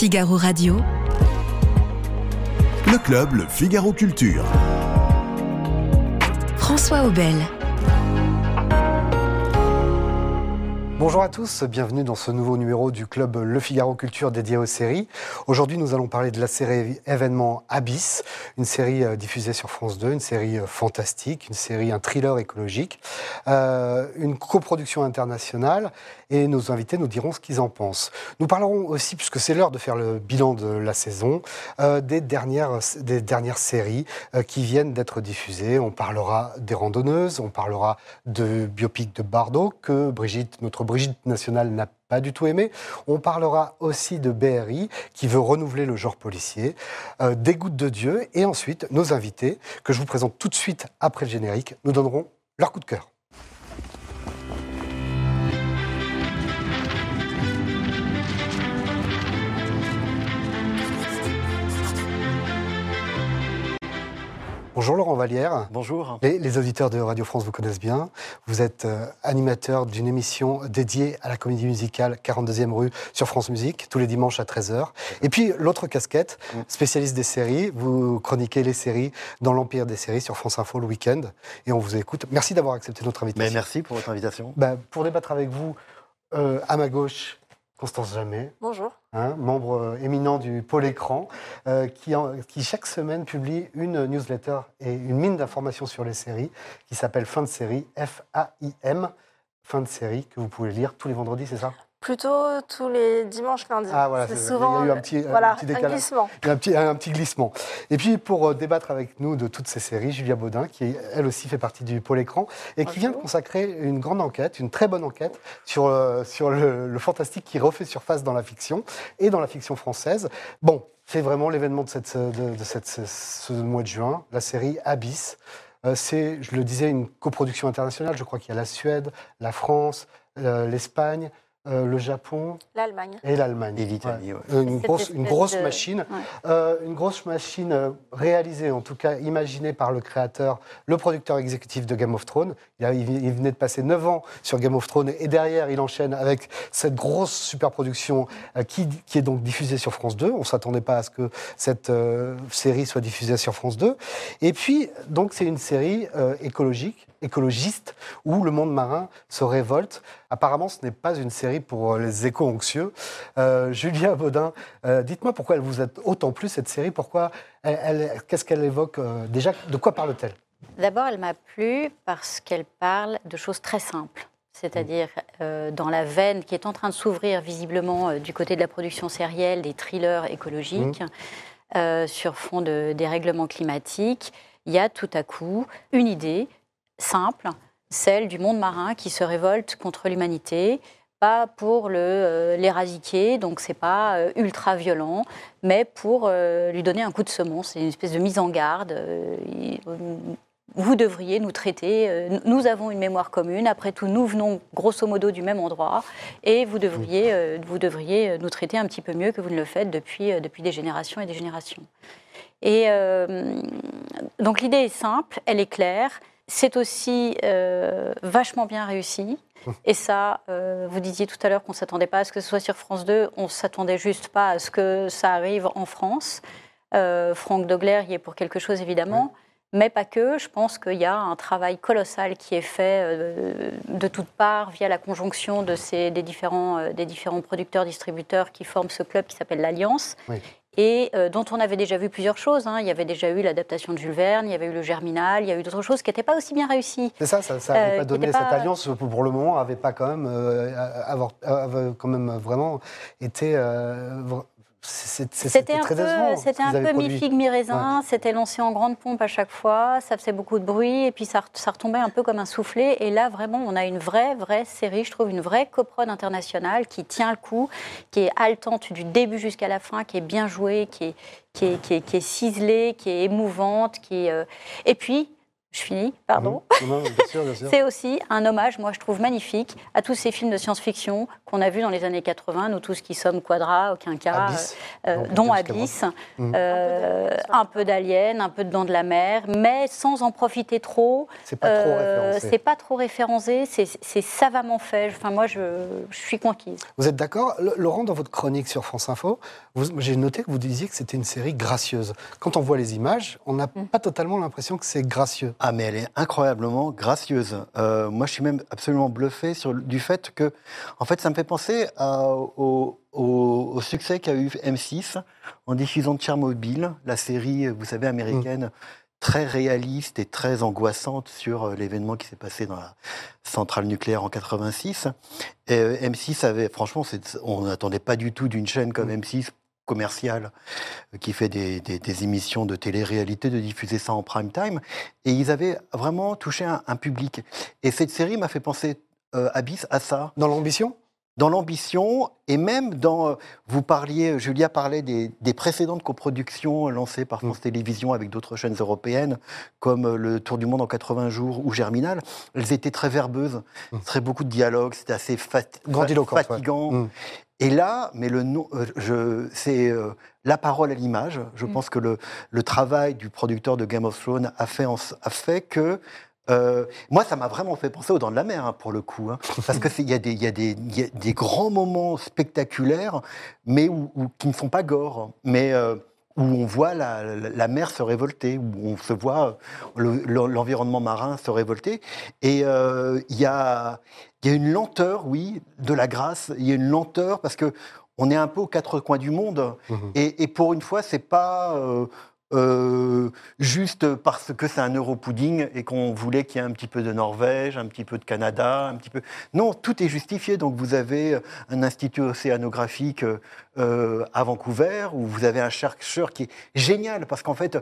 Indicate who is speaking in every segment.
Speaker 1: Figaro Radio.
Speaker 2: Le club, le Figaro Culture.
Speaker 1: François Aubel.
Speaker 3: Bonjour à tous, bienvenue dans ce nouveau numéro du club Le Figaro Culture dédié aux séries. Aujourd'hui, nous allons parler de la série événement Abyss, une série euh, diffusée sur France 2, une série euh, fantastique, une série, un thriller écologique, euh, une coproduction internationale et nos invités nous diront ce qu'ils en pensent. Nous parlerons aussi, puisque c'est l'heure de faire le bilan de la saison, des, dernières, des dernières séries qui viennent d'être diffusées. On parlera des randonneuses, on parlera de biopic de Bardot, que Brigitte, notre Brigitte nationale n'a pas du tout aimé. On parlera aussi de BRI qui veut renouveler le genre policier, euh, des gouttes de Dieu et ensuite nos invités que je vous présente tout de suite après le générique nous donneront leur coup de cœur. Bonjour Laurent Vallière.
Speaker 4: Bonjour.
Speaker 3: Les, les auditeurs de Radio France vous connaissent bien. Vous êtes euh, animateur d'une émission dédiée à la comédie musicale 42e rue sur France Musique, tous les dimanches à 13h. Et puis l'autre casquette, spécialiste des séries, vous chroniquez les séries dans l'Empire des séries sur France Info le week-end. Et on vous écoute. Merci d'avoir accepté notre invitation.
Speaker 4: Mais merci pour votre invitation.
Speaker 3: Bah, pour débattre avec vous, euh, à ma gauche, Constance Jamais,
Speaker 5: Bonjour.
Speaker 3: Hein, membre euh, éminent du pôle écran, euh, qui, chaque semaine publie une newsletter et une mine d'informations sur les séries qui s'appelle Fin de série, F-A-I-M, Fin de série, que vous pouvez lire tous les vendredis, c'est ça?
Speaker 5: Plutôt tous les dimanches lundis.
Speaker 3: Ah, voilà,
Speaker 5: c'est souvent
Speaker 3: il y a eu un petit- un
Speaker 5: voilà,
Speaker 3: petit décalage.
Speaker 5: glissement.
Speaker 3: Il y a un petit, un petit glissement. Et puis, pour euh, débattre avec nous de toutes ces séries, Julia Baudin, qui elle aussi fait partie du pôle écran, et qui vient de consacrer une grande enquête, une très bonne enquête, sur, euh, sur le, le fantastique qui refait surface dans la fiction, et dans la fiction française. Bon, c'est vraiment l'événement de, cette, de, de cette, ce, ce mois de juin, la série Abyss. Euh, c'est, je le disais, une coproduction internationale. Je crois qu'il y a la Suède, la France, l'Espagne, euh, le Japon
Speaker 5: L'Allemagne.
Speaker 3: et l'Allemagne.
Speaker 4: Et l'Italie,
Speaker 3: Ouais.
Speaker 4: ouais.
Speaker 3: Une, grosse, une
Speaker 5: espèce
Speaker 3: grosse
Speaker 5: de-
Speaker 3: machine.
Speaker 5: Ouais.
Speaker 3: Euh, une grosse machine euh, réalisée, en tout cas imaginée par le créateur, le producteur exécutif de Game of Thrones. Il, a- il- il venait de passer 9 ans sur Game of Thrones et derrière, il enchaîne avec cette grosse super production euh, qui, qui est donc diffusée sur France 2. On ne s'attendait pas à ce que cette euh, série soit diffusée sur France 2. Et puis, donc, c'est une série euh, écologique, écologiste, où le monde marin se révolte. Apparemment, ce n'est pas une série pour euh, les éco-anxieux. Euh, Julia Baudin, euh, dites-moi pourquoi elle vous a autant plu cette série, pourquoi elle, elle- qu'est-ce qu'elle évoque euh, déjà, de quoi parle-t-elle?
Speaker 6: D'abord, elle m'a plu parce qu'elle parle de choses très simples. C'est-à-dire, euh, dans la veine qui est en train de s'ouvrir visiblement euh, du côté de la production sérielle, des thrillers écologiques, euh, sur fond de dérèglement climatique, il y a tout à coup une idée simple, celle du monde marin qui se révolte contre l'humanité, pas pour euh, l'éradiquer, donc c'est pas euh, ultra violent, mais pour euh, lui donner un coup de semonce. C'est une espèce de mise en garde. euh, vous devriez nous traiter, euh, nous avons une mémoire commune, après tout, nous venons grosso modo du même endroit, et vous devriez, euh, vous devriez nous traiter un petit peu mieux que vous ne le faites depuis, euh, depuis des générations et des générations. Et euh, donc l'idée est simple, elle est claire, c'est aussi euh, vachement bien réussi. Et ça, euh, vous disiez tout à l'heure qu'on ne s'attendait pas à ce que ce soit sur France 2, on ne s'attendait juste pas à ce que ça arrive en France. Euh, Franck Dogler y est pour quelque chose évidemment, mais pas que. Je pense qu'il y a un travail colossal qui est fait euh, de toutes parts via la conjonction de ces, des, différents, des différents producteurs-distributeurs qui forment ce club qui s'appelle l'Alliance.
Speaker 3: Oui.
Speaker 6: Et euh, dont on avait déjà vu plusieurs choses. hein. Il y avait déjà eu l'adaptation de Jules Verne, il y avait eu le Germinal, il y a eu d'autres choses qui n'étaient pas aussi bien réussies.
Speaker 3: C'est ça, ça n'avait
Speaker 6: Euh,
Speaker 3: pas donné cette
Speaker 6: pas-
Speaker 3: alliance pour pour le moment, avait pas quand même, euh, avoir, quand même vraiment été.
Speaker 6: C'était un
Speaker 3: très
Speaker 6: peu, c'était un peu mi-figue, mi-raisin. C'était lancé en grande pompe à chaque fois. Ça faisait beaucoup de bruit. Et puis, ça, ça retombait un peu comme un soufflet. Et là, vraiment, on a une vraie, vraie série, je trouve, une vraie coprode internationale qui tient le coup, qui est haletante du début jusqu'à la fin, qui est bien jouée, qui est, qui est, qui est, qui est ciselée, qui est émouvante. Qui est, euh, Et puis, je finis, pardon.
Speaker 3: Mmh. Non, bien sûr, bien sûr.
Speaker 6: C'est aussi un hommage, moi je trouve magnifique, à tous ces films de science-fiction qu'on a vus dans les années 80, nous tous qui sommes Quadra, Quinca,
Speaker 3: Abyss,
Speaker 6: euh,
Speaker 3: donc,
Speaker 6: dont. Abyss, euh, un peu d'Alien, un peu de Dents de la Mer, mais sans en profiter trop.
Speaker 3: C'est pas trop
Speaker 6: Euh,
Speaker 3: référencé.
Speaker 6: c'est pas trop référencé, c'est savamment fait. Enfin, moi, je, je suis conquise.
Speaker 3: Vous êtes d'accord Laurent, dans votre chronique sur France Info, j'ai noté que vous disiez que c'était une série gracieuse. Quand on voit les images, on n'a
Speaker 6: Mm.
Speaker 3: pas totalement l'impression que c'est gracieux.
Speaker 1: Ah, mais elle est incroyablement gracieuse. Euh, moi, je suis même absolument bluffé sur, du fait que, en fait, ça me fait penser à- au, au- au succès qu'a eu M6 en diffusant Tchernobyl, la série, vous savez, américaine, très réaliste et très angoissante sur euh, l'événement qui s'est passé dans la centrale nucléaire en 86. Et, euh, M6 avait, franchement, on n'attendait pas du tout d'une chaîne comme M6 commerciale euh, qui fait des, émissions de télé-réalité, de diffuser ça en prime time. Et ils avaient vraiment touché un, un public. Et cette série m'a fait penser, euh, Abyss, à ça
Speaker 3: Dans l'ambition?
Speaker 1: Dans l'ambition et même dans. euh, Vous parliez, Julia parlait des, des précédentes coproductions lancées par France Télévisions avec d'autres chaînes européennes, comme euh, Le Tour du Monde en 80 jours ou Germinal. Elles étaient très verbeuses,
Speaker 3: Mm.
Speaker 1: très beaucoup de dialogues, c'était assez fat-
Speaker 3: Grandiloquent, ouais.
Speaker 1: fatigant.
Speaker 3: Mm.
Speaker 1: Et là, mais le nom, euh, je, c'est euh, la parole à l'image. Je
Speaker 6: Mm.
Speaker 1: pense que le, le travail du producteur de Game of Thrones a fait, en s- a fait que. Euh, moi, ça m'a vraiment fait penser aux Dents de la Mer, hein, pour le coup. hein. parce qu'il y, a des- il y, a des- il y a des grands moments spectaculaires, mais où, où- qui ne sont pas gore, mais euh, où on voit la, la- la mer se révolter, où on se voit euh, le- le- l'environnement marin se révolter. Et euh, il y, a, il y a une lenteur, oui, de la grâce. Il y a une lenteur parce que on est un peu aux quatre coins du monde.
Speaker 3: Mhm.
Speaker 1: Et, et pour une fois, c'est pas euh, juste parce que c'est un euro-pudding et qu'on voulait qu'il y ait un petit peu de Norvège, un petit peu de Canada, un petit peu. Non, tout est justifié. Donc vous avez un institut océanographique euh, à Vancouver où vous avez un chercheur qui est génial parce qu'en fait,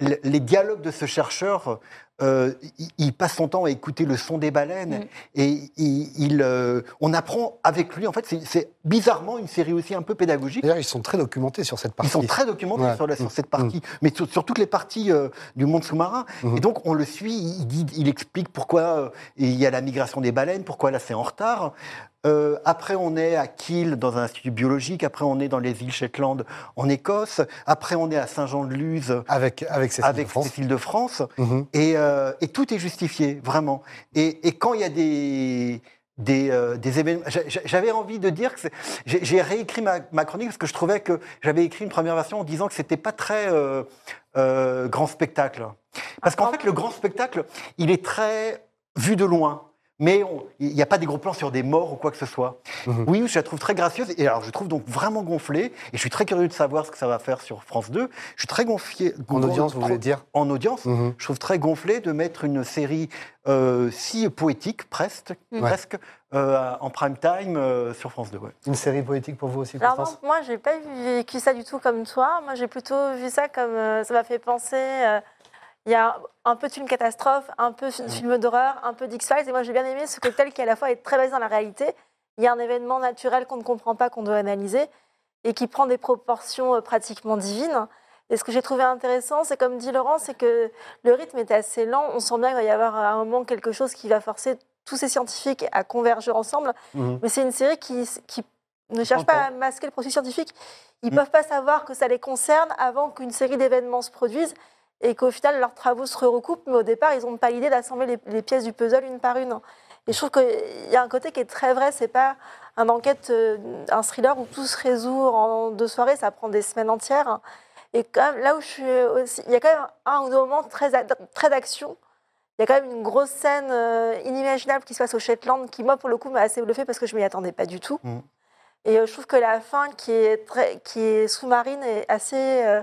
Speaker 1: le- les dialogues de ce chercheur, euh, il, il passe son temps à écouter le son des baleines et il, il, euh, on apprend avec lui. En fait, c'est- bizarrement une série aussi un peu pédagogique.
Speaker 3: D'ailleurs, ils sont très documentés sur cette partie.
Speaker 1: Ils sont très documentés
Speaker 3: Ouais.
Speaker 1: sur, la- sur
Speaker 3: Mm.
Speaker 1: cette partie, mais sur, sur toutes les parties euh, du monde sous-marin.
Speaker 3: Mhm.
Speaker 1: Et donc, on le suit, il, dit, il explique pourquoi euh, il y a la migration des baleines, pourquoi là c'est en retard. Euh, après, on est à Kiel, dans un institut biologique. Après, on est dans les îles Shetland, en Écosse. Après, on est à Saint-Jean-de-Luz,
Speaker 3: Avec, avec Cécile
Speaker 1: avec
Speaker 3: de France.
Speaker 1: Cécile de France.
Speaker 3: Mhm.
Speaker 1: Et, euh, et tout est justifié, vraiment. Et, et quand il y a des, des, euh, des événements... j'a- j'a- J'avais envie de dire que... J'ai j'ai réécrit ma, ma chronique parce que je trouvais que j'avais écrit une première version en disant que c'était pas très euh, euh, grand spectacle. Parce qu'en fait, le grand spectacle, il est très vu de loin. Mais il n'y a pas des gros plans sur des morts ou quoi que ce soit.
Speaker 3: Mhm.
Speaker 1: Oui, je la trouve très gracieuse. Et alors, je trouve donc vraiment gonflée. Et je suis très curieux de savoir ce que ça va faire sur France 2. Je suis très gonflé.
Speaker 3: En audience, vous voulez dire?
Speaker 1: En audience.
Speaker 3: Mhm.
Speaker 1: Je trouve très gonflé de mettre une série euh, si poétique, presque, presque euh, en prime time euh, sur France 2. ouais.
Speaker 3: Une série poétique pour vous aussi,
Speaker 5: Alors
Speaker 3: Constance?
Speaker 5: non, moi, j'ai pas vécu ça du tout comme toi. Moi, j'ai plutôt vu ça comme euh, ça m'a fait penser. Il y a un peu de film catastrophe, un peu de film d'horreur, un peu d'X-Files. Et moi, j'ai bien aimé ce cocktail qui, à la fois, est très basé dans la réalité. Il y a un événement naturel qu'on ne comprend pas, qu'on doit analyser, et qui prend des proportions euh, pratiquement divines. Et ce que j'ai trouvé intéressant, c'est comme dit Laurent, c'est que le rythme est assez lent. On sent bien qu'il va y avoir à un moment quelque chose qui va forcer tous ces scientifiques à converger ensemble.
Speaker 3: Mhm.
Speaker 5: Mais c'est une série qui, qui ne cherche pas à masquer le processus scientifique. Ils ne
Speaker 1: Mm.
Speaker 5: peuvent pas savoir que ça les concerne avant qu'une série d'événements se produise et qu'au final, leurs travaux se recoupent. Mais au départ, ils n'ont pas l'idée d'assembler les, les pièces du puzzle une par une. Et je trouve qu'il y a un côté qui est très vrai. C'est pas un enquête, euh, un thriller où tout se résout en deux soirées. Ça prend des semaines entières. Et quand même, là où je suis aussi, il y a quand même un ou deux moments très, d'action. Il y a quand même une grosse scène euh, inimaginable qui se passe au Shetland qui, moi, pour le coup, m'a assez bluffé parce que je ne m'y attendais pas du tout.
Speaker 1: Mm.
Speaker 5: Et euh, je trouve que la fin, qui est, très, qui est sous-marine, est assez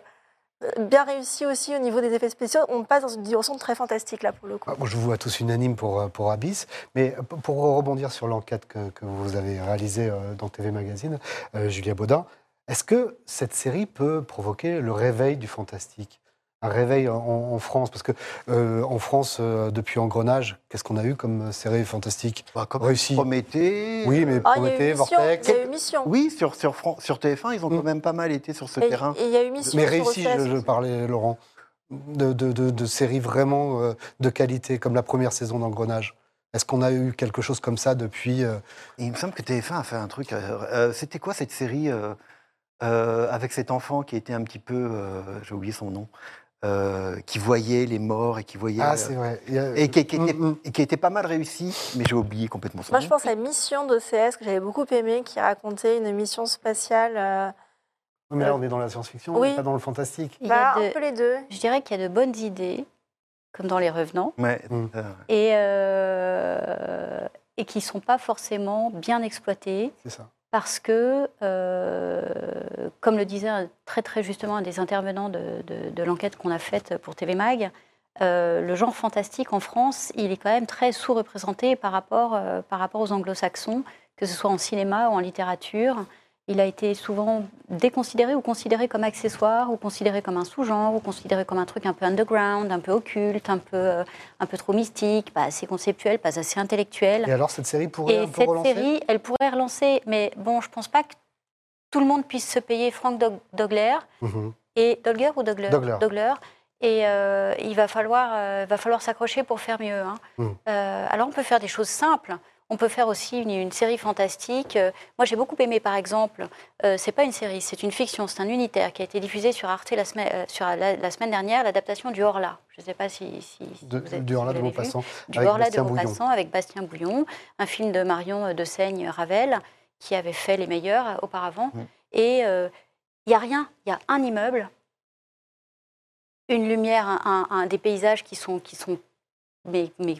Speaker 5: bien réussie aussi au niveau des effets spéciaux. On passe dans une dimension très fantastique, là, pour le coup.
Speaker 3: Ah, Je vous vois tous unanimes pour, euh, pour Abyss, mais euh, pour rebondir sur l'enquête que, que vous avez réalisée euh, dans TV Magazine, euh, Julia Baudin, est-ce que cette série peut provoquer le réveil du fantastique? Un réveil en, en France Parce que euh, en France, euh, depuis Engrenage, qu'est-ce qu'on a eu comme série fantastique?
Speaker 1: Bah, comme
Speaker 3: Réussi.
Speaker 1: Prométhée.
Speaker 3: Oui, mais
Speaker 5: Ah,
Speaker 3: Prométhée. Vortex.
Speaker 5: Il y a eu Mission.
Speaker 1: Oui, sur, sur, Fran- sur TF1, ils ont
Speaker 3: Mm.
Speaker 1: quand même pas mal été sur ce
Speaker 5: Et
Speaker 1: terrain.
Speaker 5: et il y a eu Mission.
Speaker 3: Mais réussi, je, parlais, Laurent. de, de- de- de séries vraiment euh, de qualité, comme la première saison d'Engrenage Est-ce qu'on a eu quelque chose comme ça depuis euh,
Speaker 1: il me semble que TF1 a fait un truc. euh, euh, C'était quoi cette série euh, euh, avec cet enfant qui était un petit peu, euh, j'ai oublié son nom, euh, qui voyait les morts et qui voyait.
Speaker 3: Ah,
Speaker 1: euh,
Speaker 3: c'est vrai. Il y a-
Speaker 1: et qui, qui était,
Speaker 3: Mm, mm.
Speaker 1: et qui était pas mal réussi, mais j'ai oublié complètement son
Speaker 5: Moi,
Speaker 1: nom.
Speaker 5: je pense à Mission d'OCS, que j'avais beaucoup aimé, qui racontait une mission spatiale. euh,
Speaker 3: Oui, Mais là, on est dans la science-fiction, on
Speaker 5: Oui.
Speaker 3: n'est pas dans le fantastique.
Speaker 6: Il y a
Speaker 5: bah,
Speaker 6: de-
Speaker 5: un peu les deux.
Speaker 6: Je dirais qu'il y a de bonnes idées, comme dans Les Revenants,
Speaker 1: Ouais,
Speaker 3: Mm.
Speaker 1: euh,
Speaker 6: et, euh, et qui ne sont pas forcément bien exploitées.
Speaker 3: C'est ça.
Speaker 6: Parce que, euh, comme le disait très très justement un des intervenants de l'enquête qu'on a faite pour TV Mag, euh, le genre fantastique en France, il est quand même très sous-représenté par rapport, euh, par rapport aux anglo-saxons, que ce soit en cinéma ou en littérature. Il a été souvent déconsidéré ou considéré comme accessoire, ou considéré comme un sous-genre, ou considéré comme un truc un peu underground, un peu occulte, un peu, euh, un peu trop mystique, pas assez conceptuel, pas assez intellectuel.
Speaker 3: Et alors, cette série pourrait un
Speaker 6: Et
Speaker 3: peu
Speaker 6: cette
Speaker 3: relancer
Speaker 6: série, elle pourrait relancer, mais bon, je pense pas que tout le monde puisse se payer Frank Dog- Dogler
Speaker 3: Mhm.
Speaker 6: et Dogler ou Dogler,
Speaker 3: Dogler.
Speaker 6: Et euh, il va falloir, euh, va falloir s'accrocher pour faire mieux. hein. Euh, alors on peut faire des choses simples. On peut faire aussi une, une série fantastique. Euh, moi, j'ai beaucoup aimé, par exemple, euh, c'est pas une série, c'est une fiction, c'est un unitaire qui a été diffusé sur Arte la semaine, euh, sur la, la semaine dernière, l'adaptation du Horla. Je ne sais pas si, si, si
Speaker 3: De,
Speaker 6: vous êtes-
Speaker 3: du
Speaker 6: si
Speaker 3: Horla
Speaker 6: vous
Speaker 3: de Maupassant.
Speaker 6: du
Speaker 3: avec
Speaker 6: Horla de
Speaker 3: Bastien Bouillon.
Speaker 6: Maupassant avec Bastien Bouillon, un film de Marion euh, de Seigne Ravel qui avait fait Les Meilleurs euh, auparavant.
Speaker 1: Mm.
Speaker 6: Et il n'y a rien, il y a un immeuble, une lumière, un, un- un- des paysages qui sont, qui sont mais, mais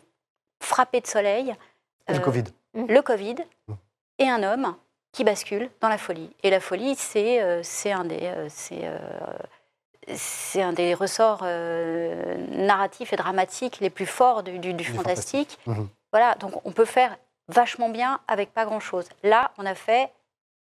Speaker 6: frappés de soleil,
Speaker 3: Et le
Speaker 6: euh,
Speaker 3: Covid.
Speaker 6: le Covid et un homme qui bascule dans la folie. Et la folie, c'est euh, un des... euh, c'est, un des ressorts euh, narratifs et dramatiques les plus forts du, du- du
Speaker 3: Du
Speaker 6: fantastique.
Speaker 3: Mhm.
Speaker 6: Voilà, donc on peut faire vachement bien avec pas grand-chose. Là, on a fait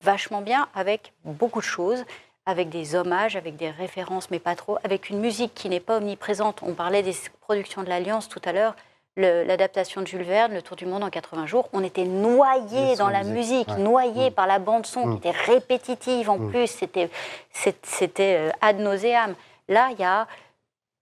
Speaker 6: vachement bien avec beaucoup de choses, avec des hommages, avec des références, mais pas trop, avec une musique qui n'est pas omniprésente. On parlait des productions de l'Alliance tout à l'heure, l'adaptation de Jules Verne, Le Tour du monde en 80 jours. On était noyé dans la
Speaker 3: musique, ouais.
Speaker 6: noyé
Speaker 3: Mm.
Speaker 6: par la bande-son
Speaker 3: Mm.
Speaker 6: qui était répétitive en
Speaker 3: Mm.
Speaker 6: plus, c'était c'était euh, ad nauseam. Là, il y a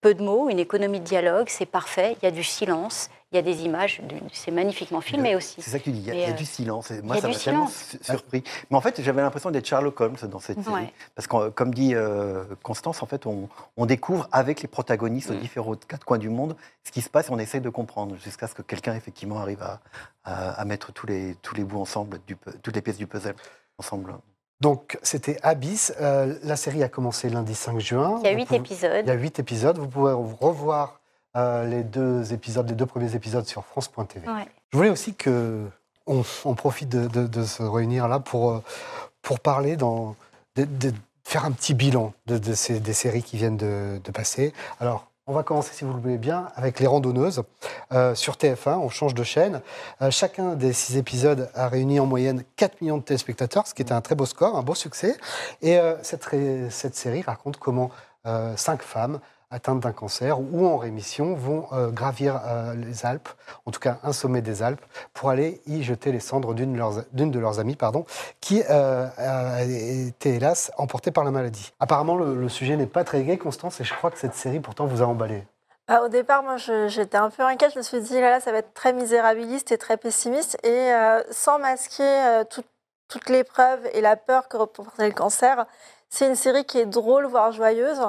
Speaker 6: peu de mots, une économie de dialogue, c'est parfait, il y a du silence, il y a des images, c'est magnifiquement filmé aussi.
Speaker 1: C'est ça que tu dis, il y a, il y a
Speaker 6: euh,
Speaker 1: du silence. Et moi,
Speaker 6: il y a
Speaker 1: ça
Speaker 6: du
Speaker 1: m'a tellement surpris. Mais en fait, j'avais l'impression d'être Sherlock Holmes dans cette série. Parce que, comme dit euh, Constance, en fait, on, on découvre avec les protagonistes aux
Speaker 6: Mm.
Speaker 1: différents quatre coins du monde ce qui se passe et on essaie de comprendre jusqu'à ce que quelqu'un, effectivement, arrive à, à- à mettre tous les, tous les bouts ensemble, du, toutes les pièces du puzzle ensemble.
Speaker 3: Donc, c'était Abyss. Euh, la série a commencé lundi 5 juin.
Speaker 6: Il y a huit épisodes.
Speaker 3: Il y a huit épisodes. Vous pouvez revoir euh, les deux épisodes, les deux premiers épisodes sur France.tv.
Speaker 6: Ouais.
Speaker 3: Je voulais aussi que on, on profite de, de- de se réunir là pour, euh, pour parler, dans, de, de faire un petit bilan de, ces, des séries qui viennent de, passer. Alors, on va commencer, si vous le voulez bien, avec Les Randonneuses euh, sur TF1. On change de chaîne. Euh, chacun des six épisodes a réuni en moyenne 4 millions de téléspectateurs, ce qui est un très beau score, un beau succès. Et euh, cette, cette série raconte comment cinq femmes atteintes d'un cancer ou en rémission vont euh, gravir euh, les Alpes, en tout cas un sommet des Alpes, pour aller y jeter les cendres d'une de leurs, amies pardon, qui euh, été hélas emportée par la maladie. Apparemment, le, sujet n'est pas très gai, Constance, et je crois que cette série pourtant vous a emballé.
Speaker 5: Bah, au départ, moi, j'étais un peu inquiète. Je me suis dit, là, là, ça va être très misérabiliste et très pessimiste. Et sans masquer tout- toute l'épreuve et la peur que représentait le cancer, c'est une série qui est drôle, voire joyeuse.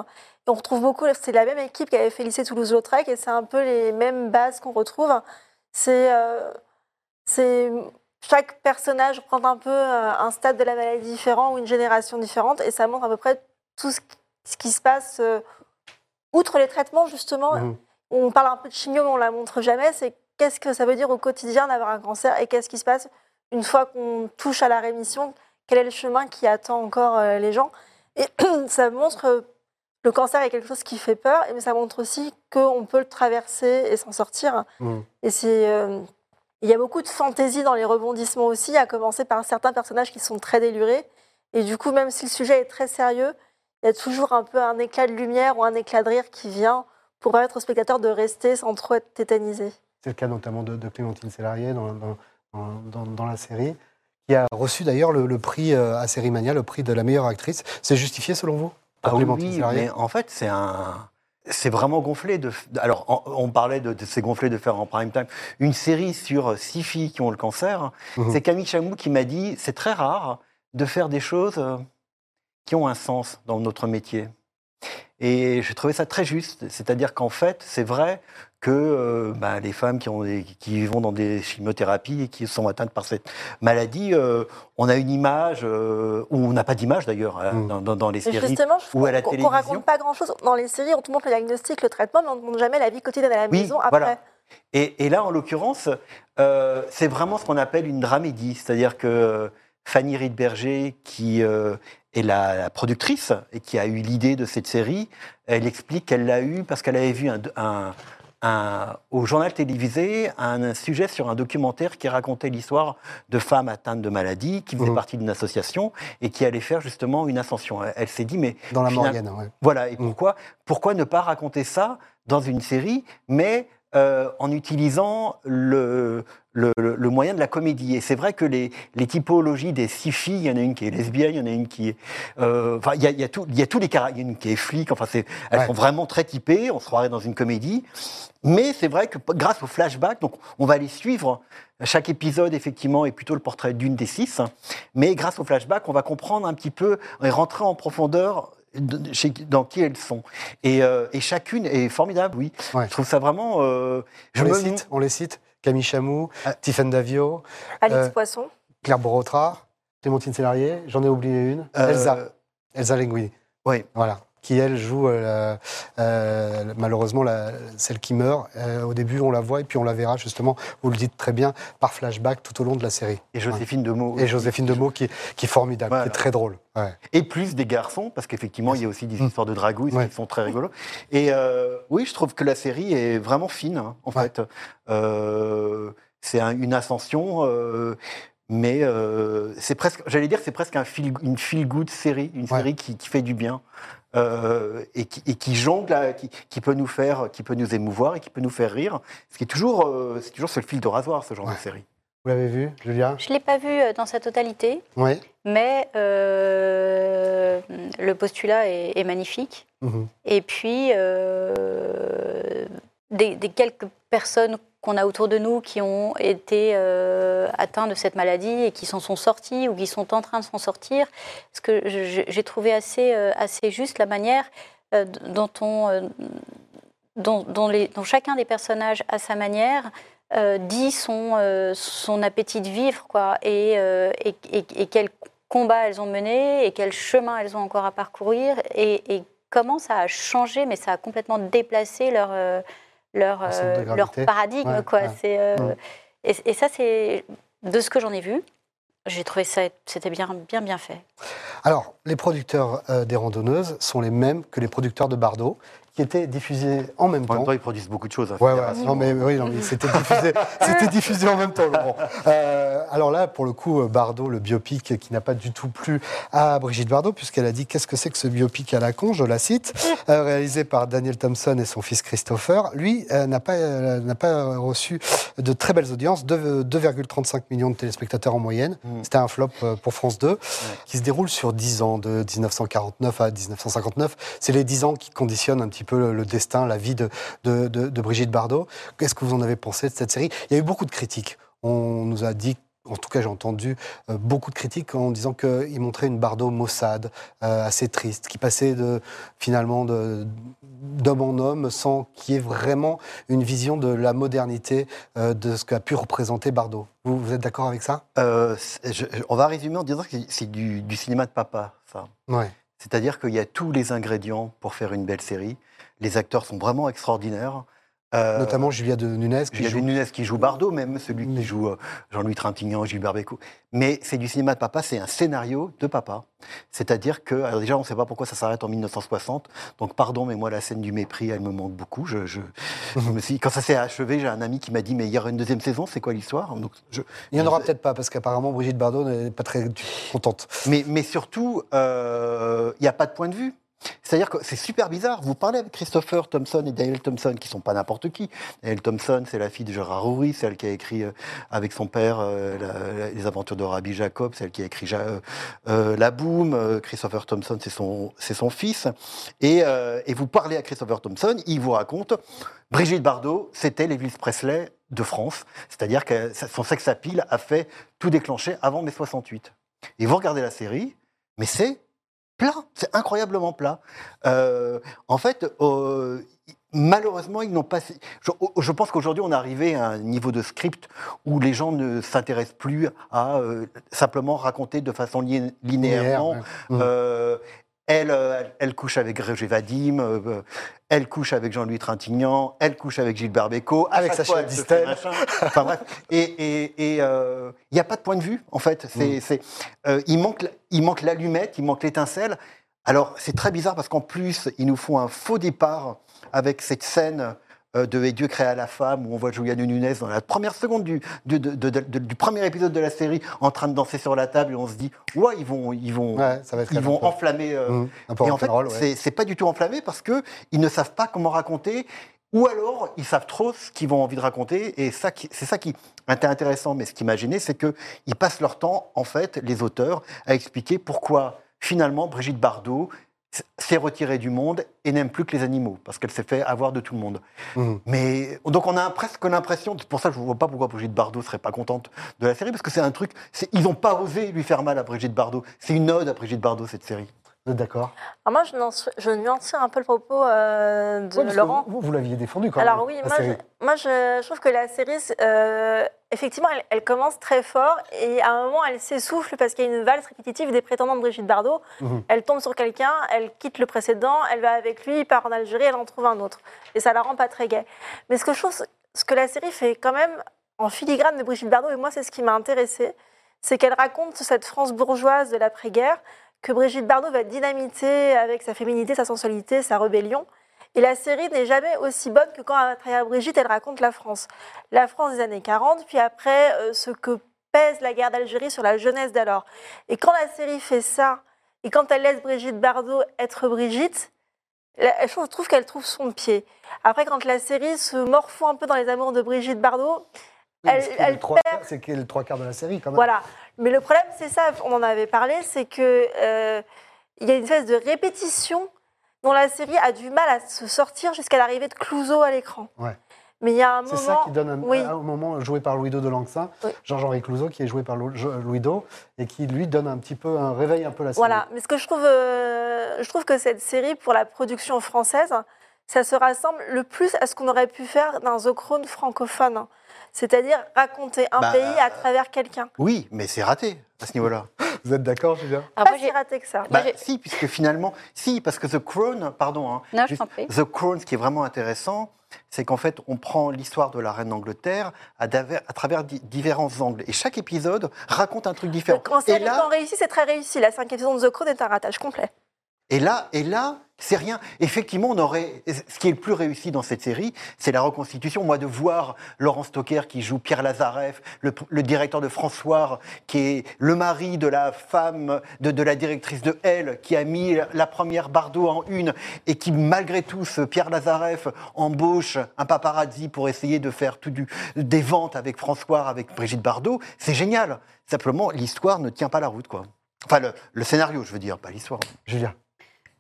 Speaker 5: On retrouve beaucoup, c'est la même équipe qui avait fait lycée Toulouse-Lautrec, et c'est un peu les mêmes bases qu'on retrouve. C'est euh, c'est chaque personnage représente un peu euh, un stade de la maladie différent ou une génération différente, et ça montre à peu près tout ce qui, ce qui se passe euh, outre les traitements, justement.
Speaker 3: Mhm.
Speaker 5: On parle un peu de chimio, mais on la montre jamais. C'est qu'est-ce que ça veut dire au quotidien d'avoir un cancer et qu'est-ce qui se passe une fois qu'on touche à la rémission? Quel est le chemin qui attend encore euh, les gens? Et ça montre le cancer est quelque chose qui fait peur, mais ça montre aussi qu'on peut le traverser et s'en sortir.
Speaker 3: Mhm.
Speaker 5: Et c'est euh, il y a beaucoup de fantaisie dans les rebondissements aussi, à commencer par certains personnages qui sont très délurés. Et du coup, même si le sujet est très sérieux, il y a toujours un peu un éclat de lumière ou un éclat de rire qui vient pour permettre au spectateur de rester sans trop être tétanisé.
Speaker 3: C'est le cas notamment de, de Clémentine Sélarié dans, dans- dans- dans- dans la série, qui a reçu d'ailleurs le, le prix euh, à Série Mania, le prix de la meilleure actrice. C'est justifié selon vous?
Speaker 1: Ah oui, mais en fait, c'est un, c'est vraiment gonflé. De, alors, on, parlait de, de c'est gonflé de faire en prime time une série sur six filles qui ont le cancer.
Speaker 3: Mhm.
Speaker 1: C'est Camille Chamou qui m'a dit c'est très rare de faire des choses euh, qui ont un sens dans notre métier. Et j'ai trouvé ça très juste. C'est-à-dire qu'en fait, c'est vrai que euh, bah, les femmes qui, ont des- qui vont dans des chimiothérapies et qui sont atteintes par cette maladie, euh, on a une image, euh, ou on n'a pas d'image d'ailleurs, euh,
Speaker 3: Mm.
Speaker 1: dans, dans- dans les séries.
Speaker 5: justement, je
Speaker 1: ou
Speaker 5: trouve
Speaker 1: à la
Speaker 5: qu'on
Speaker 1: télévision.
Speaker 5: raconte pas grand-chose. Dans les séries, on te montre le diagnostic, le traitement, mais on ne te montre jamais la vie quotidienne à la
Speaker 1: Oui,
Speaker 5: maison après.
Speaker 1: voilà. Et, et là, en l'occurrence, euh, c'est vraiment ce qu'on appelle une dramédie. C'est-à-dire que Fanny Riedberger, qui euh, est la, la productrice et qui a eu l'idée de cette série, elle explique qu'elle l'a eu parce qu'elle avait vu un, un- un- au journal télévisé un, sujet sur un documentaire qui racontait l'histoire de femmes atteintes de maladies, qui faisaient
Speaker 3: Mhm.
Speaker 1: partie d'une association et qui allaient faire justement une ascension. Elle, elle s'est dit, mais
Speaker 3: Dans la Morgane, ouais.
Speaker 1: voilà, et
Speaker 3: Mm.
Speaker 1: pourquoi, pourquoi ne pas raconter ça dans une série, mais euh, en utilisant le, le, le- le moyen de la comédie Et c'est vrai que les, les typologies des six filles, il y en a une qui est lesbienne, il y en a une qui est... euh, Enfin, il y a, il y a tout- il y a tous les caractères, il y en a une qui est flic, enfin, c'est- elles
Speaker 3: Ouais.
Speaker 1: sont vraiment très typées, on se croirait dans une comédie. Mais c'est vrai que grâce au flashback, donc on va les suivre. Chaque épisode, effectivement, est plutôt le portrait d'une des six. Mais grâce au flashback, on va comprendre un petit peu et rentrer en profondeur de- chez- dans qui elles sont. Et, euh, et chacune est formidable, oui.
Speaker 3: Ouais.
Speaker 1: Je trouve ça vraiment. euh, je
Speaker 3: On les cite, on les cite. Camille Chamou,
Speaker 1: Ah.
Speaker 3: Tiffaine Davio,
Speaker 5: Alix
Speaker 3: Euh,
Speaker 5: Poisson.
Speaker 3: Claire Borotra, Clémentine Sélarié, j'en ai oublié une,
Speaker 1: euh,
Speaker 3: Elsa, Elsa Linguini.
Speaker 1: Oui.
Speaker 3: Voilà. Qui, elle, joue euh, euh, malheureusement la- celle qui meurt. Euh, au début, on la voit et puis on la verra justement, vous le dites très bien, par flashback tout au long de la série.
Speaker 1: Et Joséphine de Meaux.
Speaker 3: Et Joséphine Demeaux qui, qui est formidable,
Speaker 1: Voilà.
Speaker 3: qui est très drôle. Ouais.
Speaker 1: Et plus des garçons, parce qu'effectivement, il y a aussi des
Speaker 3: Mm.
Speaker 1: histoires de dragouilles
Speaker 3: Ouais.
Speaker 1: qui sont très rigolos. Et oui, je trouve que la série est vraiment fine, hein, en
Speaker 3: Ouais.
Speaker 1: fait. C'est un- une ascension. mais euh, c'est presque, j'allais dire, c'est presque un feel- une feel-good série, une
Speaker 3: Ouais.
Speaker 1: série qui, qui fait du bien euh, et, qui, et qui jongle, à- qui, qui peut nous faire, qui peut nous émouvoir et qui peut nous faire rire. Ce qui est toujours, euh, c'est toujours sur le fil de rasoir, ce genre
Speaker 3: Ouais.
Speaker 1: de série.
Speaker 3: Vous l'avez vu, Julia?
Speaker 6: Je ne l'ai pas vu euh, dans sa totalité,
Speaker 3: Oui.
Speaker 6: mais euh, le postulat est, est magnifique.
Speaker 3: Mhm.
Speaker 6: Et puis, euh, des, des quelques personnes qu'on a autour de nous qui ont été euh, atteints de cette maladie et qui s'en sont sortis ou qui sont en train de s'en sortir, parce que j'ai trouvé assez, euh, assez juste la manière euh, dont, on, dont, les- dont chacun des personnages, à sa manière, dit son, son appétit de vivre, quoi, et, et, et, et quel combat elles ont mené, et quel chemin elles ont encore à parcourir, et, comment ça a changé, mais ça a complètement déplacé leur, leur, euh, leur paradigme.
Speaker 3: Ouais,
Speaker 6: quoi.
Speaker 3: ouais.
Speaker 6: Euh,
Speaker 3: Mm.
Speaker 6: et, et ça, c'est de ce que j'en ai vu. J'ai trouvé ça, c'était bien, bien, bien fait.
Speaker 3: Alors, les producteurs euh, des randonneuses sont les mêmes que les producteurs de Bardo, qui étaient diffusés en même
Speaker 1: En
Speaker 3: temps.
Speaker 1: même temps, ils produisent beaucoup de choses. hein,
Speaker 3: Ouais, ouais. Non, mais oui, non, mais c'était diffusé, c'était diffusé en même temps, Laurent. Euh, alors là, pour le coup, Bardot, le biopic qui n'a pas du tout plu à Brigitte Bardot, puisqu'elle a dit Qu'est-ce que c'est que ce biopic à la con Je la cite, euh, réalisé par Daniel Thompson et son fils Christopher. Lui euh, n'a pas, euh, n'a pas reçu de très belles audiences, deux- 2,35 millions de téléspectateurs en moyenne.
Speaker 1: Mm.
Speaker 3: C'était un flop euh, pour France 2, qui se déroule sur 10 ans, de 1949 à 1959. C'est les 10 ans qui conditionnent un petit peu le, le destin, la vie de, de, de- de Brigitte Bardot. Qu'est-ce que vous en avez pensé de cette série? Il y a eu beaucoup de critiques. On nous a dit, en tout cas j'ai entendu euh, beaucoup de critiques en disant qu'il montrait une Bardot maussade, euh, assez triste, qui passait de, finalement d'homme en homme sans qu'il y ait vraiment une vision de la modernité euh, de ce qu'a pu représenter Bardot. Vous, vous êtes d'accord avec ça?
Speaker 1: C'est- je- je- on va résumer en disant que c'est du, du cinéma de papa, ça.
Speaker 3: Ouais.
Speaker 1: C'est-à-dire qu'il y a tous les ingrédients pour faire une belle série. Les acteurs sont vraiment extraordinaires. Euh,
Speaker 3: Notamment Julia de Nunez qui
Speaker 1: Julia
Speaker 3: joue.
Speaker 1: Nunez qui joue Bardot, même celui qui joue euh, Jean-Louis Trintignant, Gilbert Bécaud. Mais c'est du cinéma de papa, c'est un scénario de papa. C'est-à-dire que, alors déjà, on ne sait pas pourquoi ça s'arrête en 1960. Donc, pardon, mais moi, la scène du mépris, elle me manque beaucoup. Je, je- je me suis, quand ça s'est achevé, j'ai un ami qui m'a dit, mais il y aura une deuxième saison, c'est quoi l'histoire? Donc, je-
Speaker 3: Il n'y en aura peut-être pas parce qu'apparemment Brigitte Bardot n'est pas très contente.
Speaker 1: mais, mais surtout, euh, il n'y a pas de point de vue. C'est-à-dire que c'est super bizarre. Vous parlez avec Christopher Thompson et Daniel Thompson, qui sont pas n'importe qui. Daniel Thompson, c'est la fille de Gérard Houry, celle qui a écrit euh, avec son père euh, Les aventures de Rabbi Jacob, celle qui a écrit euh, euh, La Boom. Euh, Christopher Thompson, c'est son, c'est son fils. Et, euh, et vous parlez à Christopher Thompson, il vous raconte Brigitte Bardot, c'était l'Elvis Presley de France. C'est-à-dire que son sex appeal a fait tout déclencher avant mai 68. Et vous regardez la série, mais c'est plat, c'est incroyablement plat. Euh, en fait, euh, malheureusement, ils n'ont pas. Je, je pense qu'aujourd'hui, on est arrivé à un niveau de script où les gens ne s'intéressent plus à euh, simplement raconter de façon li- linéairement.
Speaker 3: Linéaire, ouais.
Speaker 1: Euh, elle, euh, elle, elle couche avec Roger Vadim, euh, elle couche avec Jean-Louis Trintignant, elle couche avec Gilbert Bécaud,
Speaker 3: Avec Sacha Distel.
Speaker 1: Enfin bref, et et- et, euh, il n'y a pas de point de vue en fait. C'est,
Speaker 3: Mm.
Speaker 1: c'est, euh, il manque, il manque l'allumette, il manque l'étincelle. Alors c'est très bizarre parce qu'en plus ils nous font un faux départ avec cette scène euh, de Et Dieu créa la femme où on voit Juliane Nunez dans la première seconde du, du, de- de- de- du premier épisode de la série en train de danser sur la table et on se dit ouais ils vont ils vont
Speaker 3: Ouais, ça va être
Speaker 1: ils vont
Speaker 3: peu-
Speaker 1: enflammer. euh,
Speaker 3: Mm, peu
Speaker 1: et en fait,
Speaker 3: ouais.
Speaker 1: c'est- pas du tout enflammé parce que ils ne savent pas comment raconter. Ou alors, ils savent trop ce qu'ils ont envie de raconter, et ça, c'est ça qui était intéressant. Mais ce qui m'a gêné, c'est qu'ils passent leur temps, en fait, les auteurs, à expliquer pourquoi, finalement, Brigitte Bardot s'est retirée du monde et n'aime plus que les animaux, parce qu'elle s'est fait avoir de tout le monde.
Speaker 3: Mhm.
Speaker 1: Mais donc on a presque l'impression, c'est pour ça que je ne vois pas pourquoi Brigitte Bardot serait pas contente de la série, parce que c'est un truc, ils n'ont pas osé lui faire mal à Brigitte Bardot. C'est une ode à Brigitte Bardot cette série.
Speaker 3: Vous êtes d'accord?
Speaker 5: Alors moi, je, nuance- je un peu le propos euh, de Laurent.
Speaker 3: Vous, vous l'aviez défendu quand
Speaker 5: Alors
Speaker 3: même.
Speaker 5: oui,
Speaker 3: la
Speaker 5: moi,
Speaker 3: série.
Speaker 5: je, moi je, je trouve que la série, euh, effectivement, elle, elle commence très fort et à un moment, elle s'essouffle parce qu'il y a une valse répétitive des prétendants de Brigitte Bardot.
Speaker 3: Mhm.
Speaker 5: Elle tombe sur quelqu'un, elle quitte le précédent, elle va avec lui, il part en Algérie, elle en trouve un autre. Et ça la rend pas très gaie. Mais ce que je trouve, ce que la série fait quand même en filigrane de Brigitte Bardot, et moi, c'est ce qui m'a intéressée, c'est qu'elle raconte cette France bourgeoise de l'après-guerre que Brigitte Bardot va dynamiter avec sa féminité, sa sensualité, sa rébellion. Et la série n'est jamais aussi bonne que quand, à travers Brigitte, elle raconte la France. La France des années 40, puis après, euh, ce que pèse la guerre d'Algérie sur la jeunesse d'alors. Et quand la série fait ça, et quand elle laisse Brigitte Bardot être Brigitte, je trouve- qu'elle trouve son pied. Après, quand la série se morfond un peu dans les amours de Brigitte Bardot,
Speaker 3: Oui,
Speaker 5: elle- perd-
Speaker 3: C'est qu'il le trois quarts de la série quand même.
Speaker 5: voilà. Mais le problème, c'est ça, on en avait parlé, c'est que euh, y a une espèce de répétition dont la série a du mal à se sortir jusqu'à l'arrivée de Clouseau à l'écran.
Speaker 3: Ouais.
Speaker 5: Mais il y a un
Speaker 3: C'est
Speaker 5: moment.
Speaker 3: ça qui donne un,
Speaker 5: oui.
Speaker 3: un moment joué par Louis Do de Langsin,
Speaker 5: Oui.
Speaker 3: Jean-Henri Clouzot, qui est joué par Louis Do, et qui lui donne un petit peu un réveil un peu la série.
Speaker 5: Voilà. Mais ce que je trouve, euh, je trouve que cette série, pour la production française, ça se rassemble le plus à ce qu'on aurait pu faire dans The Crown francophone. C'est-à-dire raconter un
Speaker 1: Bah,
Speaker 5: pays à travers quelqu'un.
Speaker 1: Oui, mais c'est raté à ce niveau-là.
Speaker 3: Vous êtes d'accord, Julien?
Speaker 5: Pas
Speaker 6: moi,
Speaker 5: si
Speaker 6: j'ai-
Speaker 5: raté que ça.
Speaker 1: Bah, si, puisque finalement, si, parce que The Crown, pardon, hein,
Speaker 6: Non,
Speaker 1: juste-. The Crown, ce qui est vraiment intéressant, c'est qu'en fait, on prend l'histoire de la reine d'Angleterre à, travers di- différents angles. Et chaque épisode raconte un truc différent.
Speaker 5: Quand c'est réussi, c'est très réussi. La cinquième saison de The Crown est un ratage complet.
Speaker 1: Et là, et là, c'est rien. Effectivement, on aurait. Ce qui est le plus réussi dans cette série, c'est la reconstitution. Moi, de voir Laurent Stocker qui joue Pierre Lazareff, le, directeur de François, qui est le mari de la femme, de, la directrice de Elle, qui a mis la première Bardot en une, et qui, malgré tout, ce Pierre Lazareff embauche un paparazzi pour essayer de faire tout du, des ventes avec François, avec Brigitte Bardot. C'est génial. Simplement, l'histoire ne tient pas la route, quoi. Enfin, le, le scénario, je veux dire, pas l'histoire.
Speaker 3: Julien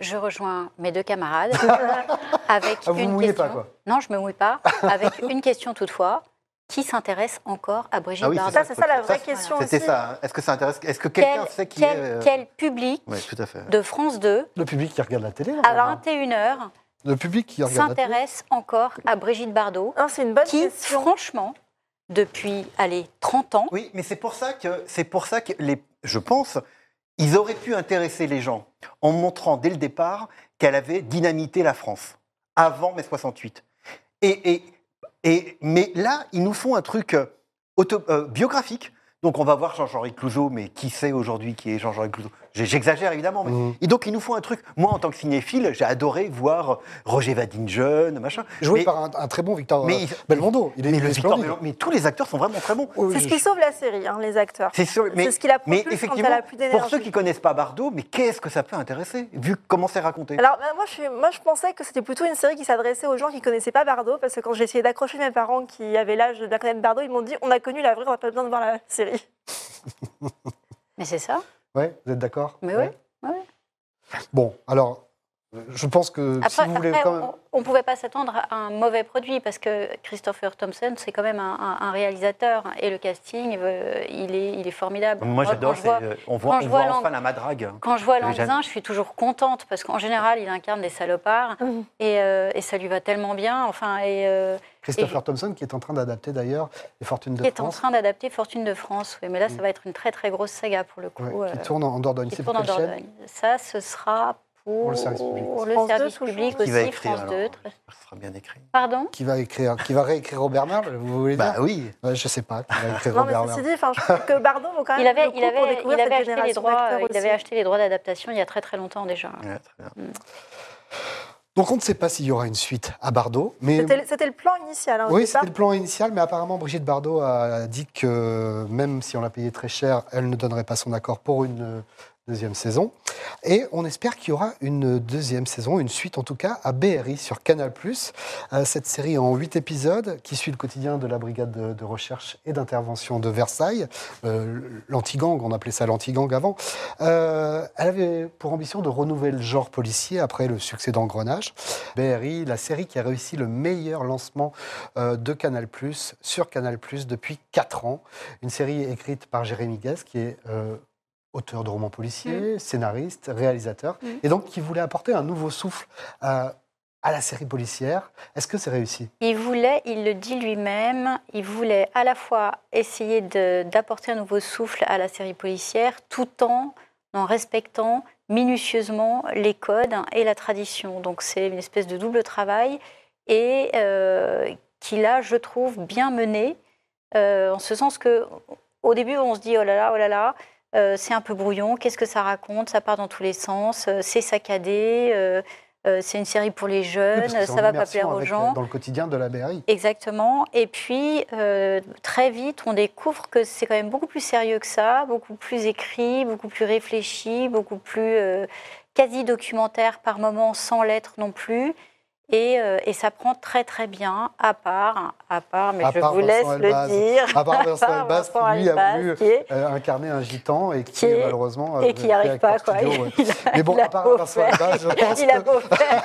Speaker 6: Je rejoins mes deux camarades avec
Speaker 3: Ah, vous
Speaker 6: une
Speaker 3: vous mouillez
Speaker 6: question.
Speaker 3: pas, quoi.
Speaker 6: Non, je me mouille pas. Avec une question toutefois. Qui s'intéresse encore à Brigitte
Speaker 1: Ah oui,
Speaker 6: Bardot
Speaker 5: Ça, c'est ça la vraie
Speaker 1: Ça,
Speaker 5: question
Speaker 1: C'était
Speaker 5: aussi.
Speaker 1: ça. hein. Est-ce que ça intéresse Est-ce que quelqu'un
Speaker 6: quel,
Speaker 1: sait qui
Speaker 6: quel-
Speaker 1: est euh,
Speaker 6: quel public
Speaker 1: Oui, tout à fait.
Speaker 6: de France 2
Speaker 3: Le public qui regarde la télé,
Speaker 6: à
Speaker 3: normalement.
Speaker 6: 21h
Speaker 3: Le public qui regarde la télé.
Speaker 6: s'intéresse encore à Brigitte Bardot,
Speaker 5: Non, c'est une bonne
Speaker 6: qui,
Speaker 5: question.
Speaker 6: franchement, depuis, allez, 30 ans,
Speaker 1: Oui, mais c'est pour ça que c'est pour ça que les, je pense, ils auraient pu intéresser les gens en montrant dès le départ qu'elle avait dynamité la France avant mai 68. Et, et, et mais là, ils nous font un truc euh, auto- euh, biographique. Donc on va voir Jean-Jean Clouseau, mais qui sait aujourd'hui qui est Jean-Jean Clouseau? J'exagère évidemment. Mais...
Speaker 3: Mhm.
Speaker 1: Et donc, il nous faut un truc. Moi, en tant que cinéphile, j'ai adoré voir Roger Vadine jeune, machin.
Speaker 3: Joué
Speaker 1: mais,
Speaker 3: par un, un très bon Victor
Speaker 1: mais
Speaker 3: euh, Belmondo. Il est,
Speaker 1: mais
Speaker 3: il est
Speaker 1: Victor. Belmondo- mais tous les acteurs sont vraiment très bons.
Speaker 3: Oui,
Speaker 5: C'est ce qui sauve la série, hein, les acteurs.
Speaker 1: C'est sûr, mais,
Speaker 5: C'est ce qui la
Speaker 1: mais
Speaker 5: quand
Speaker 1: effectivement,
Speaker 5: elle a plus d'énergie.
Speaker 1: pour ceux qui connaissent pas Bardot, mais qu'est-ce que ça peut intéresser, vu comment c'est raconté?
Speaker 5: Alors, bah, moi, je, suis- moi, je pensais que c'était plutôt une série qui s'adressait aux gens qui connaissaient pas Bardot, parce que quand j'ai essayé d'accrocher mes parents qui avaient l'âge de bien connaître Bardot, ils m'ont dit on a connu la vraie, on n'a pas besoin de voir la série.
Speaker 6: Mais c'est ça.
Speaker 3: Ouais, vous êtes d'accord?
Speaker 6: Mais ouais, ouais.
Speaker 3: Bon, alors, je pense que
Speaker 6: Après,
Speaker 3: si vous voulez
Speaker 6: après,
Speaker 3: quand même...
Speaker 6: on ne pouvait pas s'attendre à un mauvais produit parce que Christopher Thompson, c'est quand même un, un- un réalisateur et le casting, euh, il, est, il est formidable.
Speaker 1: Moi, j'adore. euh, On voit, on
Speaker 6: je
Speaker 1: voit enfin la madrague.
Speaker 6: Quand je vois. Lanzin, je suis toujours contente parce qu'en général, il incarne des salopards et, euh, et ça lui va tellement bien. Enfin, et euh,
Speaker 3: Christopher Thompson, qui est en train d'adapter d'ailleurs Les Fortunes de
Speaker 6: qui est en
Speaker 3: France,
Speaker 6: train d'adapter Fortune de France. Oui, mais là, ça va être une très très grosse saga pour le coup.
Speaker 3: ouais, qui
Speaker 6: euh,
Speaker 3: tourne en Dordogne.
Speaker 6: qui
Speaker 3: C'est
Speaker 6: tourne en Dordogne. Ça, ce sera pour,
Speaker 3: Pour le service public.
Speaker 6: le
Speaker 5: France 2
Speaker 6: service public
Speaker 1: Qui va
Speaker 6: aussi,
Speaker 1: écrire
Speaker 6: France
Speaker 1: alors
Speaker 6: 2.
Speaker 1: Ça sera bien écrit.
Speaker 6: Pardon
Speaker 3: qui va, écrire, qui va réécrire Robert Merle, vous voulez dire
Speaker 1: Bah oui.
Speaker 3: Ouais, Je sais pas, qui va écrire
Speaker 5: Non, mais ceci dit, enfin, je trouve que Bardot vaut quand même
Speaker 6: il avait,
Speaker 5: le coup
Speaker 6: il
Speaker 5: pour
Speaker 6: avait,
Speaker 5: découvrir
Speaker 6: il avait
Speaker 5: cette
Speaker 6: acheté les
Speaker 5: génération
Speaker 6: droits,
Speaker 5: d'acteurs
Speaker 6: il
Speaker 5: aussi.
Speaker 6: avait acheté les droits d'adaptation il y a très très longtemps déjà.
Speaker 1: Ouais, très bien.
Speaker 3: Donc on ne sait pas s'il y aura une suite à Bardot, mais
Speaker 5: C'était le- le plan initial. hein,
Speaker 3: oui, c'était le plan initial, mais apparemment Brigitte Bardot a dit que même si on l'a payé très cher, elle ne donnerait pas son accord pour une euh, deuxième saison. Et on espère qu'il y aura une deuxième saison, une suite en tout cas, à BRI sur Canal+. Euh, cette série en huit épisodes qui suit le quotidien de la brigade de, recherche et d'intervention de Versailles, euh, l'anti-gang, on appelait ça l'anti-gang avant. Euh, elle avait pour ambition de renouveler le genre policier après le succès d'Engrenage. BRI, la série qui a réussi le meilleur lancement euh, de Canal+, sur Canal+, depuis 4 ans. Une série écrite par Jérémy Guest, qui est auteur de romans policiers, scénariste, réalisateur,
Speaker 6: Mm.
Speaker 3: et donc qui voulait apporter un nouveau souffle à, à la série policière. Est-ce que c'est réussi?
Speaker 6: Il voulait, il le dit lui-même, il voulait à la fois essayer d'apporter un nouveau souffle à la série policière tout en en respectant minutieusement les codes et la tradition. Donc c'est une espèce de double travail et euh, qu'il a, je trouve, bien mené, euh, en ce sens que au début on se dit oh là là, oh là là, euh, c'est un peu brouillon, qu'est-ce que ça raconte, ça part dans tous les sens, euh, c'est saccadé, euh, c'est une série pour les
Speaker 3: Oui,
Speaker 6: jeunes,
Speaker 3: en
Speaker 6: ça va pas plaire aux
Speaker 3: avec,
Speaker 6: gens.
Speaker 3: Dans le quotidien de la BRI.
Speaker 6: Exactement. Et puis, très vite, on découvre que c'est quand même beaucoup plus sérieux que ça, beaucoup plus écrit, beaucoup plus réfléchi, beaucoup plus quasi documentaire par moments, sans l'être non plus. Et, euh, et ça prend très très bien, à part, à part, mais
Speaker 3: À
Speaker 6: je
Speaker 3: part
Speaker 6: vous laisse
Speaker 3: Vincent
Speaker 6: le
Speaker 3: Elbaz.
Speaker 6: dire.
Speaker 3: À part Vincent Elbaz, qui lui a
Speaker 6: Elbaz,
Speaker 3: voulu
Speaker 6: qui est-
Speaker 3: euh, incarner un gitan et qui,
Speaker 6: Qui est-
Speaker 3: malheureusement
Speaker 6: et qui n'y arrive pas. Quoi.
Speaker 3: studio, ouais.
Speaker 6: Il a-
Speaker 3: Mais bon,
Speaker 6: a
Speaker 3: à part Vincent Elbaz, je pense
Speaker 6: il a beau faire,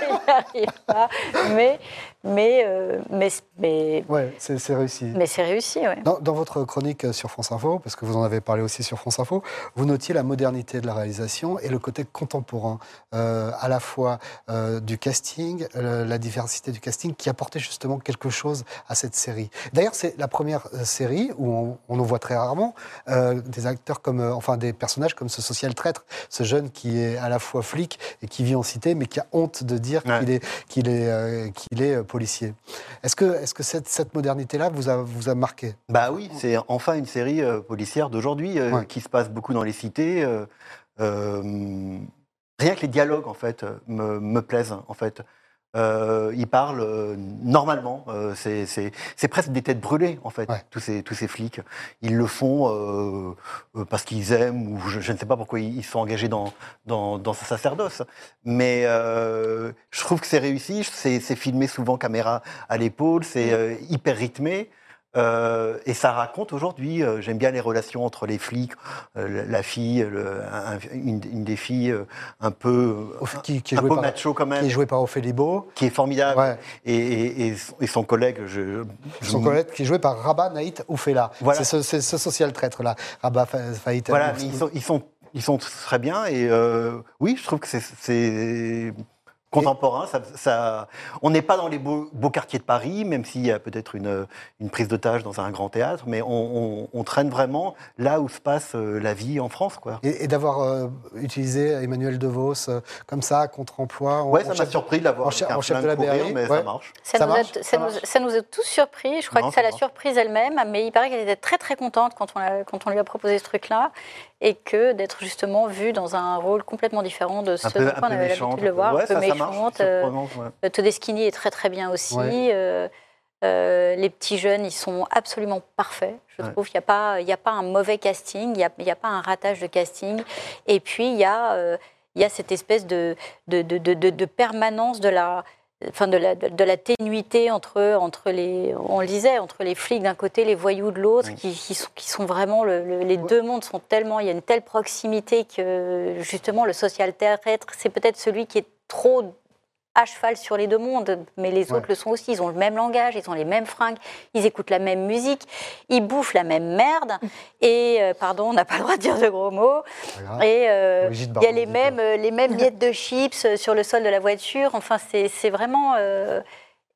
Speaker 6: il n'y arrive pas. Mais, mais, euh, mais, mais,
Speaker 3: Ouais, c'est réussi.
Speaker 6: mais c'est réussi, ouais.
Speaker 3: Dans, dans votre chronique sur France Info, parce que vous en avez parlé aussi sur France Info, vous notiez la modernité de la réalisation et le côté contemporain, euh, à la fois euh, du casting, euh, la diversité du casting, qui apportait justement quelque chose à cette série. D'ailleurs, c'est la première euh, série où on, on en voit très rarement euh, des acteurs comme, euh, enfin des personnages comme ce social traître, ce jeune qui est à la fois flic et qui vit en cité, mais qui a honte de dire
Speaker 1: Ouais.
Speaker 3: qu'il est, qu'il est, euh, qu'il est euh, policier. Est-ce que, est-ce que cette, cette modernité-là vous a, vous a marqué?
Speaker 1: Bah oui, c'est enfin une série euh, policière d'aujourd'hui euh,
Speaker 3: Ouais.
Speaker 1: qui se passe beaucoup dans les cités. euh, rien que les dialogues, en fait, me, me plaisent, en fait. Euh, ils parlent euh, normalement. euh, c'est- presque des têtes brûlées, en fait,
Speaker 3: Ouais.
Speaker 1: tous, ces, tous ces flics. Ils le font parce qu'ils aiment, ou je, je ne sais pas pourquoi ils, sont engagés dans, dans, dans ce sacerdoce. Mais je trouve que c'est réussi. C'est filmé souvent caméra à l'épaule, c'est euh, hyper rythmé. Euh, et ça raconte aujourd'hui, euh, j'aime bien les relations entre les flics, euh, la, fille, le- un- une, une des filles un peu,
Speaker 3: qui- qui est
Speaker 1: un
Speaker 3: jouée
Speaker 1: peu
Speaker 3: par-
Speaker 1: macho quand même,
Speaker 3: Qui est joué par Ophélie Beau.
Speaker 1: qui est formidable,
Speaker 3: Ouais.
Speaker 1: et, et- et son- et son collègue, je, je-
Speaker 3: Son collègue qui est joué par Rabat Naït Oufela.
Speaker 1: Voilà.
Speaker 3: C'est ce, social traître là, Rabat Fa- Faït.
Speaker 1: Voilà, ils sont, ils sont, ils sont très bien, et oui, je trouve que c'est contemporain. Ça, ça- on n'est pas dans les beaux, beaux quartiers de Paris, même s'il y a peut-être une, une prise d'otage dans un grand théâtre, mais on, on- on traîne vraiment là où se passe euh, la vie en France, quoi.
Speaker 3: Et, et d'avoir euh, utilisé Emmanuel DeVos euh, comme ça, contre-emploi. en
Speaker 1: ça m'a
Speaker 3: chef-
Speaker 1: surpris de l'avoir
Speaker 3: en chef- en de la BRI,
Speaker 1: mais
Speaker 3: ouais.
Speaker 1: ça marche.
Speaker 6: Ça,
Speaker 3: Ça
Speaker 6: nous, a,
Speaker 3: marche,
Speaker 6: ça,
Speaker 3: ça
Speaker 6: nous,
Speaker 3: marche.
Speaker 6: ça nous a tous surpris. Je crois
Speaker 1: Non,
Speaker 6: que ça l'a surprise elle-même, mais il paraît qu'elle était très très contente quand on, l'a- quand on lui a proposé ce truc-là. Et que d'être justement vue dans un rôle complètement différent de ce
Speaker 1: Un peu,
Speaker 6: dans
Speaker 1: un
Speaker 6: quoi on
Speaker 1: peu
Speaker 6: avait l'habitude de le voir,
Speaker 1: Ouais,
Speaker 6: un peu
Speaker 1: ça, ça marche.
Speaker 6: méchante. euh,
Speaker 1: ouais.
Speaker 6: euh, Todeschini est très très bien aussi.
Speaker 3: Ouais.
Speaker 6: Euh, euh, les petits jeunes, ils sont absolument parfaits. Je
Speaker 1: Ouais.
Speaker 6: trouve qu'il n'y a, pas- il y a pas un mauvais casting, il n'y a, il y a pas un ratage de casting. Et puis, il y a, euh, il y a cette espèce de, de, de, de- de- de permanence de la, enfin de la, de, la ténuité entre, entre les, on le disait, entre les flics d'un côté, les voyous de l'autre,
Speaker 1: Oui.
Speaker 6: qui, qui sont, qui sont vraiment, le- le- les deux mondes sont tellement, il y a une telle proximité que justement le social terrestre, c'est peut-être celui qui est trop à cheval sur les deux mondes, mais les
Speaker 3: Ouais.
Speaker 6: autres le sont aussi. Ils ont le même langage, ils ont les mêmes fringues, ils écoutent la même musique, ils bouffent la même merde. Et, euh, pardon, on n'a pas le droit de dire de gros mots. Et euh, il y a les mêmes, euh, les mêmes miettes de chips sur le sol de la voiture. Enfin, c'est c'est vraiment. euh,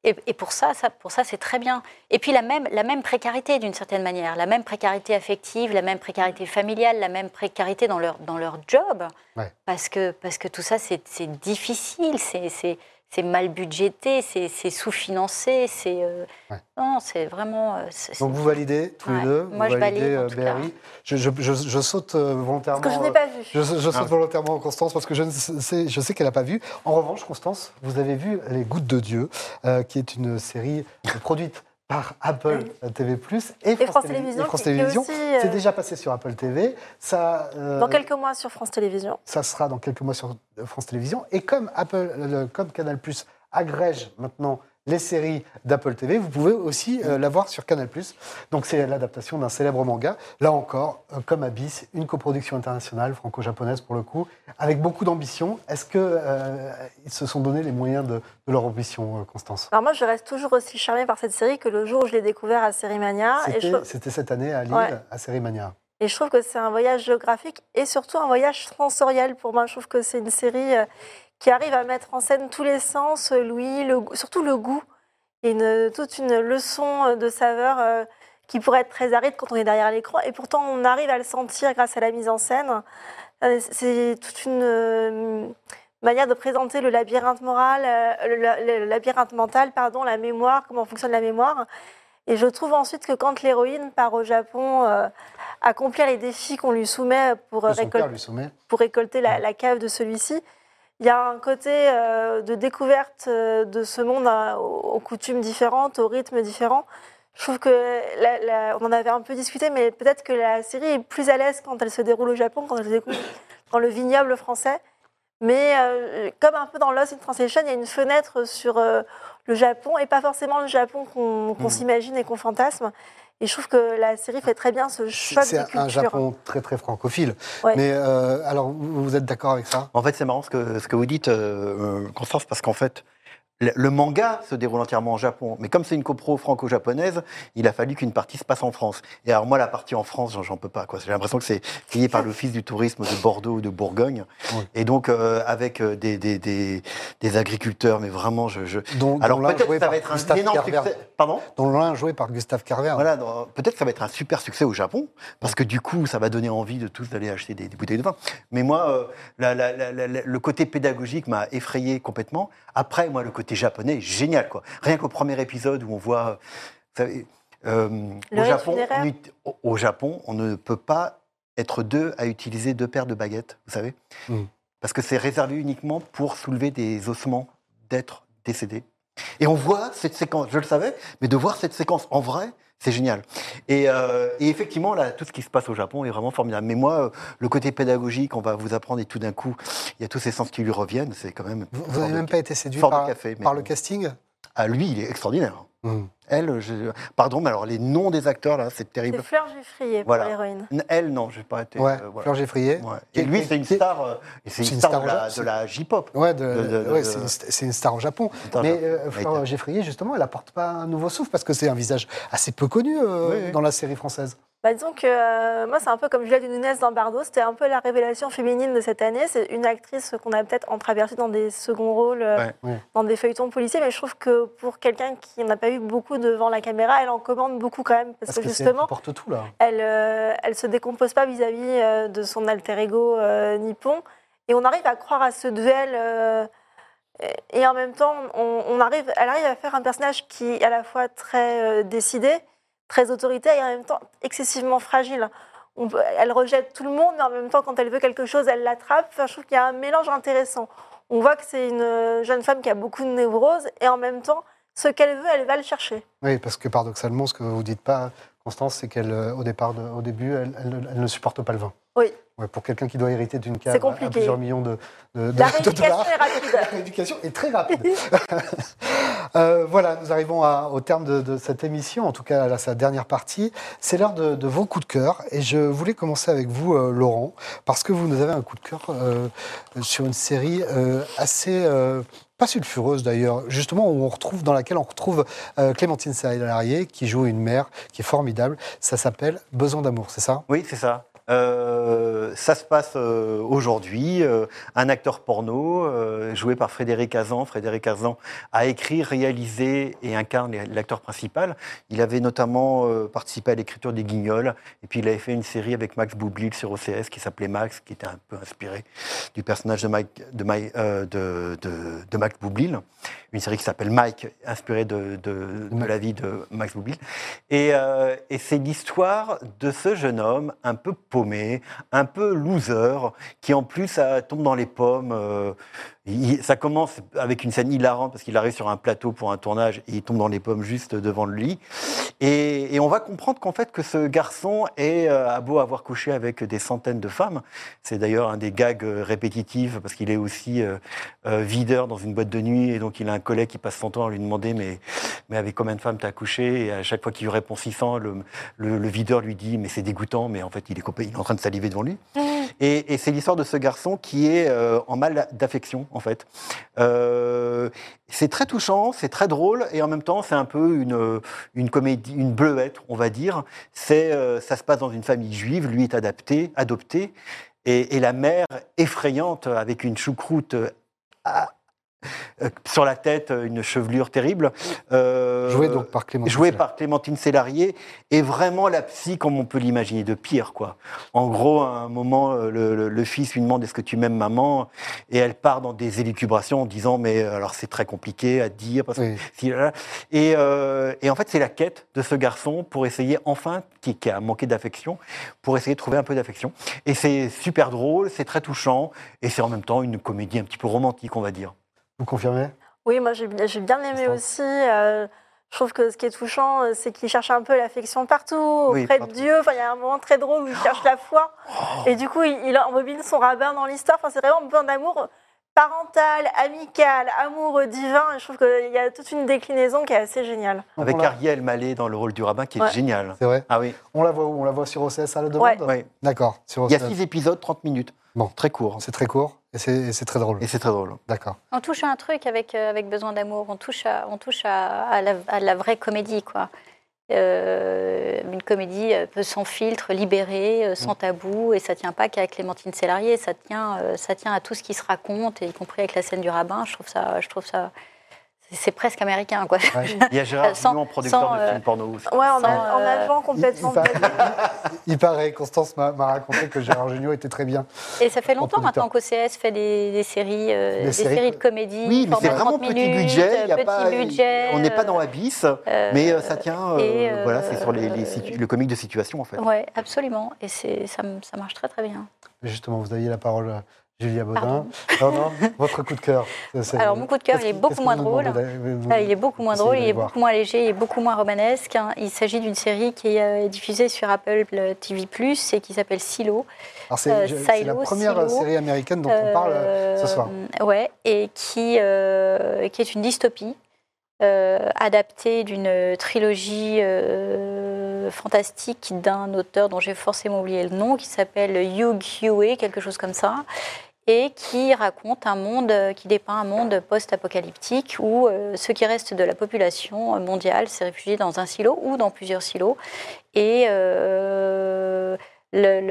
Speaker 6: et, et pour ça, ça, pour ça, c'est très bien. Et puis la même, la même précarité d'une certaine manière, la même précarité affective, la même précarité familiale, la même précarité dans leur, dans leur job.
Speaker 3: Ouais.
Speaker 6: Parce, que, parce que tout ça, c'est c'est difficile, c'est- c'est mal budgété, c'est sous-financé, c'est euh,
Speaker 3: Ouais.
Speaker 6: non, c'est vraiment. euh,
Speaker 3: Donc vous validez tous les deux
Speaker 6: Moi,
Speaker 3: vous
Speaker 6: je
Speaker 3: validez
Speaker 6: valide, en
Speaker 3: euh. BRI. Je, je- je- je saute volontairement.
Speaker 5: Ce que je n'ai pas vu.
Speaker 3: Je, je saute
Speaker 1: Ah.
Speaker 3: volontairement Constance parce que je, ne sais, je sais qu'elle n'a pas vu. En revanche, Constance, vous avez vu Les Gouttes de Dieu, euh, qui est une série produite par Apple TV+, et,
Speaker 5: Et France
Speaker 3: Télé-
Speaker 5: Télévisions.
Speaker 3: et France Télévisions.
Speaker 5: euh,
Speaker 3: C'est déjà passé sur Apple TV. Ça, euh,
Speaker 5: Dans quelques mois sur France Télévisions.
Speaker 3: ça sera dans quelques mois sur France Télévisions. Et comme, Apple, euh, comme Canal Plus agrège maintenant les séries d'Apple TV, vous pouvez aussi euh, la voir sur Canal Plus. Donc c'est l'adaptation d'un célèbre manga. Là encore, euh, comme Abyss, une coproduction internationale, franco-japonaise pour le coup, avec beaucoup d'ambition. Est-ce qu'ils se sont donné les moyens de, de leur ambition, euh, Constance?
Speaker 5: Alors moi, je reste toujours aussi charmée par cette série que le jour où je l'ai découvert à Sérimania. Je,
Speaker 3: C'était cette année à Lille,
Speaker 5: Ouais.
Speaker 3: à Sérimania.
Speaker 5: et je trouve que c'est un voyage géographique et surtout un voyage sensoriel pour moi. Je trouve que c'est une série euh, qui arrive à mettre en scène tous les sens, euh, le goût- surtout le goût. Et une, toute une leçon euh, de saveur euh, qui pourrait être très aride quand on est derrière l'écran. Et pourtant, on arrive à le sentir grâce à la mise en scène. Euh, C'est toute une euh, manière de présenter le labyrinthe moral, euh, le, le- le labyrinthe mental, pardon, la mémoire, comment fonctionne la mémoire. Et je trouve ensuite que quand l'héroïne part au Japon euh, accomplir les défis qu'on lui soumet pour, récolter
Speaker 3: père lui soumet.
Speaker 5: pour récolter la, la cave de celui-ci. Il y a un côté euh, de découverte euh, de ce monde hein, aux, aux coutumes différentes, aux rythmes différents. Je trouve que, la- la- on en avait un peu discuté, mais peut-être que la série est plus à l'aise quand elle se déroule au Japon, quand elle se déroule dans le vignoble français. Mais euh, comme un peu dans Lost in Translation, il y a une fenêtre sur euh, le Japon, et pas forcément le Japon qu'on
Speaker 3: Mhm.
Speaker 5: s'imagine et qu'on fantasme. Et je trouve que la série fait très bien ce choc
Speaker 3: C'est un. Japon très très francophile.
Speaker 5: Ouais.
Speaker 3: Mais euh, alors, vous vous êtes d'accord avec ça?
Speaker 1: En fait, c'est marrant ce que, ce que vous dites, euh, euh, Constance, parce qu'en fait, le, manga se déroule entièrement en Japon. Mais comme c'est une copro franco-japonaise, il a fallu qu'une partie se passe en France. Et alors, moi, la partie en France, j'en- peux pas. J'ai l'impression que c'est payé par l'Office du tourisme de Bordeaux ou de Bourgogne. Et donc, euh, avec euh, des, des, des, des agriculteurs, mais vraiment, je. je...
Speaker 3: dont,
Speaker 1: Alors, peut-être ça va être un énorme
Speaker 3: Carver.
Speaker 1: succès. Pardon?
Speaker 3: Dont l'un joué par Gustave Carver.
Speaker 1: Voilà, peut-être ça va être un super succès au Japon, parce que du coup, ça va donner envie de tous d'aller acheter des, bouteilles de vin. Mais moi, euh, la- la- la- la- la- le côté pédagogique m'a effrayé complètement. Après, moi, le côté japonais, génial, quoi. Rien qu'au premier épisode où on voit, vous savez, euh, au, Japon, on au- au Japon, on ne peut pas être deux à utiliser deux paires de baguettes, vous savez,
Speaker 3: Mm.
Speaker 1: parce que c'est réservé uniquement pour soulever des ossements d'êtres décédés. Et on voit cette séquence, je le savais, mais de voir cette séquence en vrai, c'est génial. Et, euh, et effectivement, là, tout ce qui se passe au Japon est vraiment formidable. Mais moi, le côté pédagogique, on va vous apprendre et tout d'un coup, il y a tous ces sens qui lui reviennent. C'est quand même.
Speaker 3: Vous n'avez même pas été séduit par,
Speaker 1: café,
Speaker 3: le casting?
Speaker 1: Ah, lui, il est extraordinaire.
Speaker 3: Hmm.
Speaker 1: Elle, je- pardon, mais alors les noms des acteurs, là, c'est
Speaker 5: C'est
Speaker 1: terrible.
Speaker 5: Fleur Giffrier
Speaker 1: Voilà.
Speaker 5: pour l'héroïne.
Speaker 1: Elle, non, je n'ai pas été.
Speaker 3: Ouais,
Speaker 1: euh, voilà.
Speaker 3: Fleur Geffrier.
Speaker 1: Ouais. Et lui, c'est une star, euh, et c'est
Speaker 3: c'est
Speaker 1: une
Speaker 3: une
Speaker 1: star,
Speaker 3: star
Speaker 1: de la, J-pop.
Speaker 3: Ouais, de-
Speaker 1: De- de-
Speaker 3: ouais,
Speaker 1: de-
Speaker 3: c'est une, star au Japon.
Speaker 1: Un
Speaker 3: Mais euh, Fleur Geffrier, justement, elle apporte pas un nouveau souffle parce que c'est un visage assez peu connu euh,
Speaker 1: Oui, oui.
Speaker 3: dans la série française.
Speaker 5: Bah, disons que euh, moi, c'est un peu comme Juliette Nunez dans Bardo. C'était un peu la révélation féminine de cette année. C'est une actrice qu'on a peut-être entreaperçue dans des seconds rôles, euh,
Speaker 1: Ouais.
Speaker 3: Ouais.
Speaker 5: dans des feuilletons policiers. Mais je trouve que pour quelqu'un qui n'a pas eu beaucoup devant la caméra, elle en commande beaucoup quand même. Parce,
Speaker 3: Parce
Speaker 5: que, justement,
Speaker 3: porte tout, là.
Speaker 5: elle euh, elle se décompose pas vis-à-vis euh, de son alter ego nippon. Et on arrive à croire à ce duel. et- et en même temps, on, on arrive, elle arrive à faire un personnage qui est à la fois très euh, décidé, très autoritaire et en même temps excessivement fragile. on peut- elle rejette tout le monde, mais en même temps, quand elle veut quelque chose, elle l'attrape. Enfin, je trouve qu'il y a un mélange intéressant. On voit que c'est une euh, jeune femme qui a beaucoup de névroses, et en même temps, ce qu'elle veut, elle va le chercher.
Speaker 3: Oui, parce que paradoxalement, ce que vous dites pas, Constance, c'est qu'elle, euh, au départ, au début, elle, elle- elle ne supporte pas le vin.
Speaker 5: Oui.
Speaker 3: Ouais, pour quelqu'un qui doit hériter d'une cave à plusieurs millions de, de, de-
Speaker 5: La
Speaker 3: de
Speaker 5: rééducation
Speaker 3: dollars.
Speaker 5: est rapide.
Speaker 3: La rééducation est très rapide. Euh, voilà, nous arrivons à- au terme de, de cette émission, en tout cas à sa dernière partie. C'est l'heure de, de vos coups de cœur. Et je voulais commencer avec vous, euh, Laurent, parce que vous nous avez un coup de cœur euh, sur une série euh, assez. euh, pas sulfureuse d'ailleurs, justement où on retrouve, dans laquelle on retrouve euh, Clémentine Salarié qui joue une mère qui est formidable. Ça s'appelle Besoin d'amour, c'est ça?
Speaker 1: Oui, c'est ça. Euh, ça se passe euh, aujourd'hui. Euh, un acteur porno, euh, joué par Frédéric Azan. Frédéric Azan a écrit, réalisé et incarne l'acteur principal. Il avait notamment euh, participé à l'écriture des Guignols. Et puis il avait fait une série avec Max Boublil sur OCS qui s'appelait Max, qui était un peu inspiré du personnage de, Mike, de, Max Boublil. Une série qui s'appelle Mike, inspirée de, la vie de Max Boublil. Et, et c'est l'histoire de ce jeune homme un peu paumé, un peu loser, qui en plus tombe dans les pommes. euh, il- ça commence avec une scène hilarante parce qu'il arrive sur un plateau pour un tournage et il tombe dans les pommes juste devant le lit. Et, et on va comprendre qu'en fait que ce garçon est, euh, a beau avoir couché avec des centaines de femmes. C'est d'ailleurs un des gags euh, répétitifs parce qu'il est aussi euh, euh, videur dans une boîte de nuit et donc il a un collègue qui passe son temps à lui demander mais, mais avec combien de femmes t'as couché? Et à chaque fois qu'il lui répond 600, le, le, le videur lui dit mais c'est dégoûtant mais en fait il est, il est en train de saliver devant lui. Et, et c'est l'histoire de ce garçon qui est euh, en mal d'affection, en fait. Euh, c'est très touchant, c'est très drôle, et en même temps, c'est un peu une, comédie, une bleuette, on va dire. Euh, ça se passe dans une famille juive, lui est adopté, et, la mère effrayante, avec une choucroute euh, sur la tête, une chevelure terrible. euh,
Speaker 3: Joué donc par Clémentine.
Speaker 1: joué par Clémentine Sélarié, est vraiment la psy comme on peut l'imaginer, de pire. quoi. En gros, à un moment, euh, le, le- le fils lui demande est-ce que tu m'aimes maman? Et elle part dans des élucubrations en disant mais euh, alors c'est très compliqué à dire. Parce que
Speaker 3: Oui.
Speaker 1: et, euh, et en fait, c'est la quête de ce garçon pour essayer enfin, qui, qui a manqué d'affection, pour essayer de trouver un peu d'affection. Et c'est super drôle, c'est très touchant, et c'est en même temps une comédie un petit peu romantique, on va dire.
Speaker 3: Vous confirmez?
Speaker 5: Oui, moi j'ai bien aimé aussi. euh, je trouve que ce qui est touchant, euh, c'est qu'il cherche un peu l'affection partout,
Speaker 1: Oui,
Speaker 5: auprès
Speaker 1: partout.
Speaker 5: de Dieu. Enfin, il y a un moment très drôle où il cherche la foi. Et du coup, il, il emmobile son rabbin dans l'histoire. Enfin, c'est vraiment besoin d'amour parental, amical, amour divin. Et je trouve qu'il y a toute une déclinaison qui est assez géniale.
Speaker 1: Avec Ariel Mallet dans le rôle du rabbin, qui est
Speaker 5: Ouais.
Speaker 1: génial.
Speaker 3: C'est vrai?
Speaker 1: Ah oui,
Speaker 3: On la voit où? On la voit sur OCS à la demande?
Speaker 5: Ouais.
Speaker 1: oui.
Speaker 3: D'accord,
Speaker 1: Il y a six épisodes, 30 minutes.
Speaker 3: Bon.
Speaker 1: Très court.
Speaker 3: C'est très court et c'est très drôle.
Speaker 1: Et c'est très drôle.
Speaker 3: D'accord.
Speaker 6: On touche à un truc avec, euh, avec besoin d'amour. On touche à, on touche à, à la, à la vraie comédie, quoi. Euh, une comédie euh, peu sans filtre, libérée, sans tabou, et ça tient pas qu'à Clémentine Sélarié, ça tient, euh, ça tient à tout ce qui se raconte, et y compris avec la scène du rabbin. Je trouve ça, je trouve ça, c'est- presque américain, quoi.
Speaker 3: Ouais.
Speaker 1: Il y a Gérard
Speaker 6: Sans-
Speaker 1: Jugnot, producteur
Speaker 6: sans,
Speaker 1: de
Speaker 6: euh,
Speaker 1: films porno aussi.
Speaker 5: Ouais, en,
Speaker 6: Sans,
Speaker 5: a- en
Speaker 6: euh,
Speaker 5: agent complètement.
Speaker 3: il- il Il paraît, Constance m'a raconté que Gérard Jugnot était très bien.
Speaker 6: Et ça fait longtemps maintenant qu'OCS fait des, des séries, euh,
Speaker 3: Des
Speaker 6: des,
Speaker 3: séries
Speaker 6: séries,
Speaker 3: que-
Speaker 6: de comédie.
Speaker 1: Oui, mais c'est vraiment
Speaker 6: 30
Speaker 1: petit budget. il y a
Speaker 6: petit
Speaker 1: pas,
Speaker 6: budget.
Speaker 1: on n'est pas
Speaker 6: euh,
Speaker 1: dans Abyss,
Speaker 6: euh,
Speaker 1: mais euh, ça tient. euh,
Speaker 6: euh,
Speaker 1: voilà, c'est sur les, les situ- le comique de situation en fait.
Speaker 6: Ouais, absolument. Et ça, ça marche très très bien.
Speaker 3: Justement, vous aviez la parole, euh, Julia Baudin. Non, non, votre coup de cœur.
Speaker 6: Alors, mon coup de cœur,
Speaker 3: qu'est-ce
Speaker 6: il est beaucoup moins drôle. Ah, il est beaucoup moins drôle, il est beaucoup moins léger, il est beaucoup moins romanesque. hein. Il s'agit d'une série qui est euh, diffusée sur Apple TV Plus et qui s'appelle Silo.
Speaker 3: C'est
Speaker 6: euh,
Speaker 3: c'est la première série américaine dont on parle euh, ce soir.
Speaker 6: Euh, Ouais, et qui, euh, qui est une dystopie euh, adaptée d'une trilogie euh, fantastique d'un auteur dont j'ai forcément oublié le nom, qui s'appelle Hugh Huey, quelque chose comme ça, et qui raconte un monde, euh, qui dépeint un monde post-apocalyptique où euh, ce qui reste de la population mondiale s'est réfugié dans un silo ou dans plusieurs silos, et euh, la,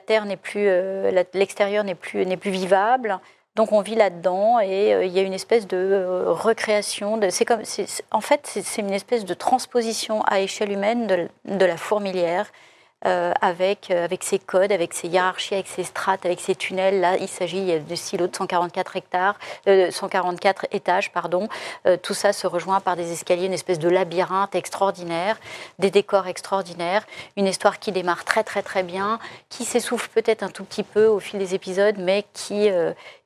Speaker 6: terre n'est plus, euh, l'extérieur n'est plus, n'est plus vivable. Donc on vit là-dedans et il y a une espèce de recréation. C'est comme, en fait, c'est, c'est une espèce de transposition à échelle humaine de, de la fourmilière avec, euh, avec ses codes, avec ses hiérarchies, avec ses strates, avec ses tunnels. Là, il s'agit de silos de 144 hectares, 144 étages, pardon. tout ça se rejoint par des escaliers, une espèce de labyrinthe extraordinaire, des décors extraordinaires, une histoire qui démarre très très très bien, qui s'essouffle peut-être un tout petit peu au fil des épisodes, mais qui,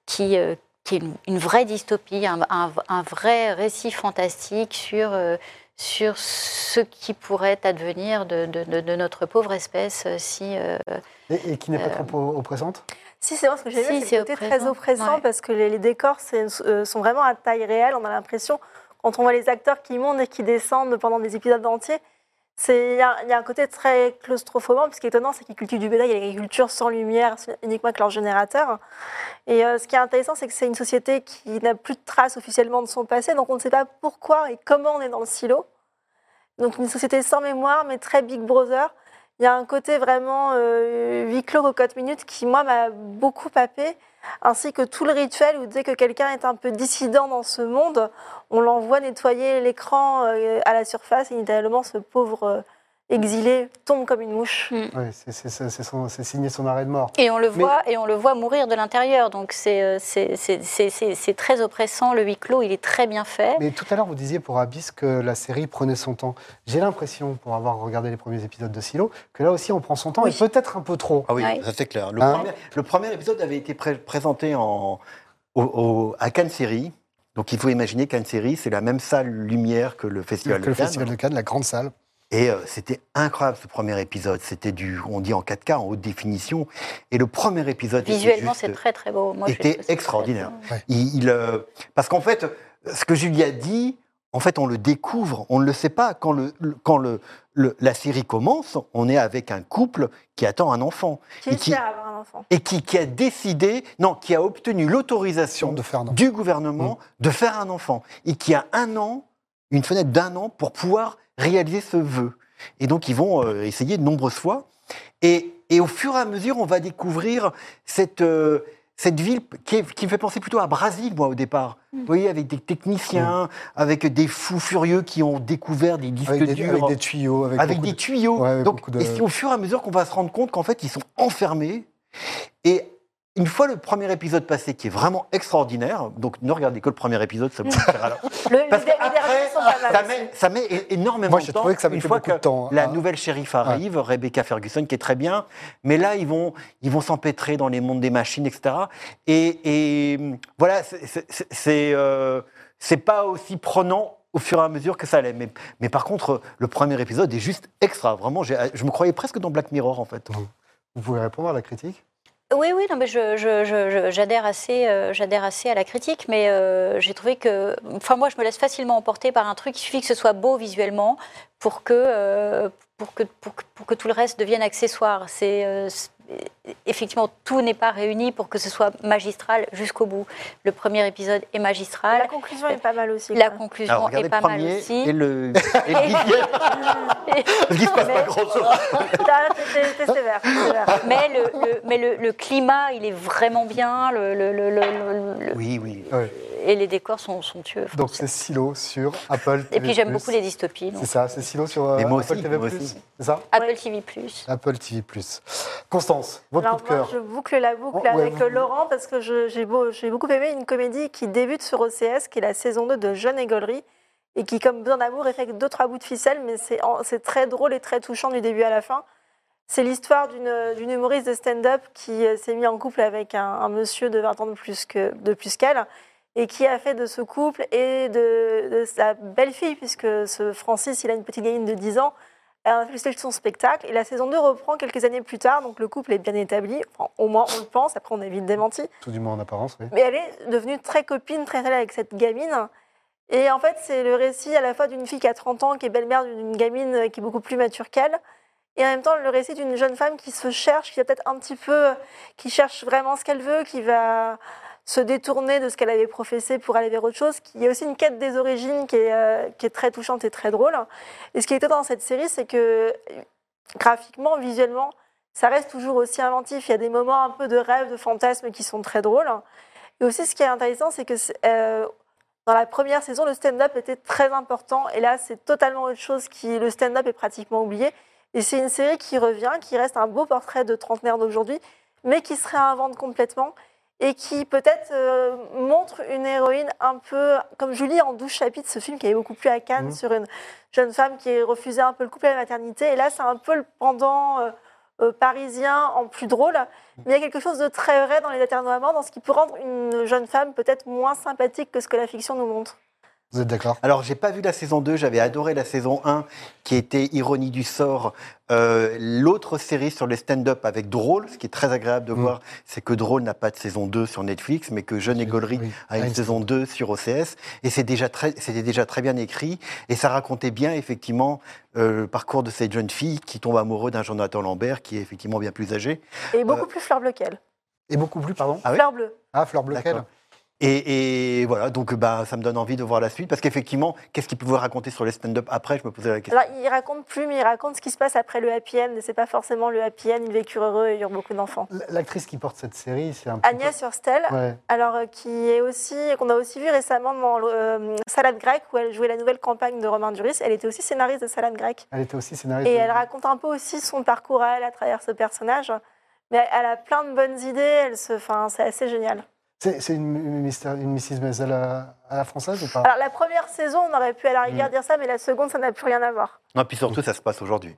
Speaker 6: qui, qui est une, vraie dystopie, un, un, vrai récit fantastique sur, sur ce qui pourrait advenir de, de, notre pauvre espèce euh, si... Euh,
Speaker 3: et, qui n'est pas euh, trop oppressante
Speaker 5: si, c'est vrai, ce que j'ai vu, c'est très oppressant parce que les, décors sont vraiment à taille réelle. On a l'impression, quand on voit les acteurs qui montent et qui descendent pendant des épisodes entiers, il y, a un côté très claustrophobant. Ce qui est étonnant, c'est qu'ils cultivent du bétail et l'agriculture sans lumière, uniquement avec leur générateur. Et ce qui est intéressant, c'est que c'est une société qui n'a plus de traces officiellement de son passé, donc on ne sait pas pourquoi et comment on est dans le silo. Donc une société sans mémoire, mais très Big Brother. Il y a un côté vraiment euh, huis clos code minute qui, moi, m'a beaucoup papé, ainsi que tout le rituel où dès que quelqu'un est un peu dissident dans ce monde, on l'envoie nettoyer l'écran euh, à la surface et idéalement ce pauvre euh, exilé tombe comme une mouche.
Speaker 3: Mm. Oui, c'est signé son arrêt de mort.
Speaker 6: Et on le, voit, et on le voit mourir de l'intérieur. Donc euh, c'est très oppressant. Le huis clos, il est très bien fait.
Speaker 3: Mais tout à l'heure, vous disiez pour Abyss que la série prenait son temps. J'ai l'impression, pour avoir regardé les premiers épisodes de Silo, que là aussi, on prend son temps et peut-être un peu trop.
Speaker 1: Ah oui, ça c'est clair. Le, hein premier, le, premier, épisode avait été présenté en, à Cannes Série. Donc il faut imaginer Cannes Série, c'est la même salle lumière que le Festival
Speaker 3: que
Speaker 1: de
Speaker 3: le Festival de Cannes, la grande salle.
Speaker 1: Et euh, c'était incroyable ce premier épisode. C'était du, on dit en 4K, en haute définition. Et le premier épisode.
Speaker 6: Visuellement, c'est très très beau.
Speaker 1: Moi, était extraordinaire. Il, euh, parce qu'en fait, ce que Julie a dit, en fait, on le découvre. On ne le sait pas. Quand, le, quand le, la série commence, on est avec un couple qui attend un enfant.
Speaker 5: Qui et qui, un enfant.
Speaker 1: Et qui, qui, a décidé, non, qui a obtenu l'autorisation du gouvernement mmh. de faire un enfant. Et qui a un an, une fenêtre d'un an pour pouvoir réaliser ce vœu. Et donc, ils vont euh, essayer de nombreuses fois. Et, et, au fur et à mesure, on va découvrir cette, euh, cette ville qui, qui, me fait penser plutôt à Brasil, moi, au départ. Mm. Vous voyez, avec des techniciens, avec des fous furieux qui ont découvert des disques
Speaker 3: avec
Speaker 1: durs.
Speaker 3: Avec des tuyaux.
Speaker 1: Avec, des tuyaux. donc, Et c'est au fur et à mesure qu'on va se rendre compte qu'en fait, ils sont enfermés. Et une fois le premier épisode passé, qui est vraiment extraordinaire, donc ne regardez que le premier épisode, ça vous suffira.
Speaker 5: le, Parce que après,
Speaker 1: ça, met, ça met énormément
Speaker 3: Moi, de temps. Que ça
Speaker 1: une
Speaker 3: fois
Speaker 1: que
Speaker 3: de temps,
Speaker 1: la nouvelle shérif arrive, Rebecca Ferguson, qui est très bien, mais là, ils vont ils vont s'empêtrer dans les mondes des machines, etc. Et, voilà, c'est euh, c'est pas aussi prenant au fur et à mesure que ça allait. Mais, mais par contre, le premier épisode est juste extra. Vraiment, je me croyais presque dans Black Mirror, en fait.
Speaker 3: Vous pouvez répondre à la critique?
Speaker 6: Oui, oui, non, mais j'adhère assez, euh, j'adhère assez à la critique, mais euh, j'ai trouvé que, enfin moi, je me laisse facilement emporter par un truc. Il suffit que ce soit beau visuellement pour que, euh, pour que, que tout le reste devienne accessoire. Effectivement, tout n'est pas réuni pour que ce soit magistral jusqu'au bout. Le premier épisode est magistral.
Speaker 5: La conclusion est pas mal aussi.
Speaker 6: La conclusion est pas mal aussi.
Speaker 1: Et le, et le se passe pas grand-chose.
Speaker 5: C'est sévère,
Speaker 6: Mais, le, mais le, climat, il est vraiment bien. Le,
Speaker 1: oui, oui
Speaker 6: et les décors sont somptueux.
Speaker 3: Donc c'est Silo sur Apple TV+.
Speaker 6: Et puis j'aime beaucoup les dystopies.
Speaker 3: C'est ça, c'est Silo sur euh, Apple TV+. C'est ça
Speaker 6: Apple TV+.
Speaker 3: Apple TV+. Constance, votre coup de cœur.
Speaker 5: je boucle la boucle oh, avec Laurent parce que j'ai beaucoup aimé une comédie qui débute sur OCS, qui est la saison 2 de Jeune Égolerie et qui, comme Besoin d'amour, est fait avec deux, trois bouts de ficelle, mais c'est très drôle et très touchant du début à la fin. C'est l'histoire d'une humoriste de stand-up qui euh, s'est mis en couple avec un, monsieur de 20 ans de plus qu'elle. Et qui a fait de ce couple et de, sa belle-fille, puisque ce Francis, il a une petite gamine de 10 ans, a fait son spectacle. Et la saison 2 reprend quelques années plus tard, donc le couple est bien établi, enfin, au moins on le pense, après on est vite démenti.
Speaker 3: Tout du moins en apparence, oui.
Speaker 5: Mais elle est devenue très copine, très réelle avec cette gamine. Et en fait, c'est le récit à la fois d'une fille qui a 30 ans, qui est belle-mère d'une gamine qui est beaucoup plus mature qu'elle, et en même temps le récit d'une jeune femme qui se cherche, qui va peut-être un petit peu, qui cherche vraiment ce qu'elle veut, qui va se détourner de ce qu'elle avait professé pour aller vers autre chose. Il y a aussi une quête des origines qui est, euh, qui est très touchante et très drôle. Et ce qui est étonnant dans cette série, c'est que graphiquement, visuellement, ça reste toujours aussi inventif. Il y a des moments un peu de rêve, de fantasme qui sont très drôles. Et aussi, ce qui est intéressant, c'est que euh, dans la première saison, le stand-up était très important. Et là, c'est totalement autre chose qui, le stand-up est pratiquement oublié. Et c'est une série qui revient, qui reste un beau portrait de trentenaire d'aujourd'hui, mais qui se réinvente complètement et qui peut-être euh, montre une héroïne un peu comme Julie en 12 chapitres, ce film qui avait beaucoup plu à Cannes
Speaker 3: Mhm.
Speaker 5: sur une jeune femme qui refusait un peu le couple à la maternité. Et là, c'est un peu le pendant euh, euh, parisien en plus drôle. Mais il y a quelque chose de très vrai dans les atermoiements, dans ce qui peut rendre une jeune femme peut-être moins sympathique que ce que la fiction nous montre.
Speaker 3: Vous êtes d'accord?
Speaker 1: Alors, j'ai pas vu la saison 2, j'avais adoré la saison 1, qui était Ironie du sort. Euh, L'autre série sur les stand-up avec Drôle, ce qui est très agréable de
Speaker 3: Mm.
Speaker 1: voir, c'est que Drôle n'a pas de saison 2 sur Netflix, mais que Jeune et Gaulerie
Speaker 3: Oui.
Speaker 1: a une
Speaker 3: Ah,
Speaker 1: saison 2 sur OCS. Et c'est déjà très- c'était déjà très bien écrit. Et ça racontait bien, effectivement, euh, le parcours de cette jeune fille qui tombe amoureux d'un Jonathan Lambert, qui est effectivement bien plus âgé.
Speaker 5: Et beaucoup plus fleur bleu qu'elle.
Speaker 3: Et beaucoup plus, pardon?
Speaker 1: Ah oui?
Speaker 5: Fleur bleue.
Speaker 3: Ah, Fleur Bleu
Speaker 1: D'accord. Et, et voilà, donc bah, ça me donne envie de voir la suite, parce qu'effectivement, qu'est-ce qu'il pouvait raconter sur les stand-up après Je me posais la question.
Speaker 5: Alors, il raconte plus, mais il raconte ce qui se passe après le happy end. Et c'est pas forcément le happy end, ils vécurent heureux et eurent beaucoup d'enfants.
Speaker 3: L'actrice qui porte cette série, c'est un
Speaker 5: Agnès Hurstel,
Speaker 3: peu- Ouais.
Speaker 5: alors euh, qui est aussi, qu'on a aussi vu récemment dans euh, Salade grecque, où elle jouait la nouvelle campagne de Romain Duris. Elle était aussi scénariste de Salade grecque.
Speaker 3: Elle était aussi scénariste.
Speaker 5: Et
Speaker 3: de-
Speaker 5: elle raconte un peu aussi son parcours à elle à travers ce personnage. Mais elle a plein de bonnes idées, elle se, enfin, c'est assez génial.
Speaker 3: C'est une, une, Mrs. Maisel à, à la française ou pas?
Speaker 5: Alors la première saison, on aurait pu à la rigueur
Speaker 1: Mm.
Speaker 5: dire ça, mais la seconde, ça n'a plus rien à voir.
Speaker 1: Non, puis surtout, ça se passe aujourd'hui.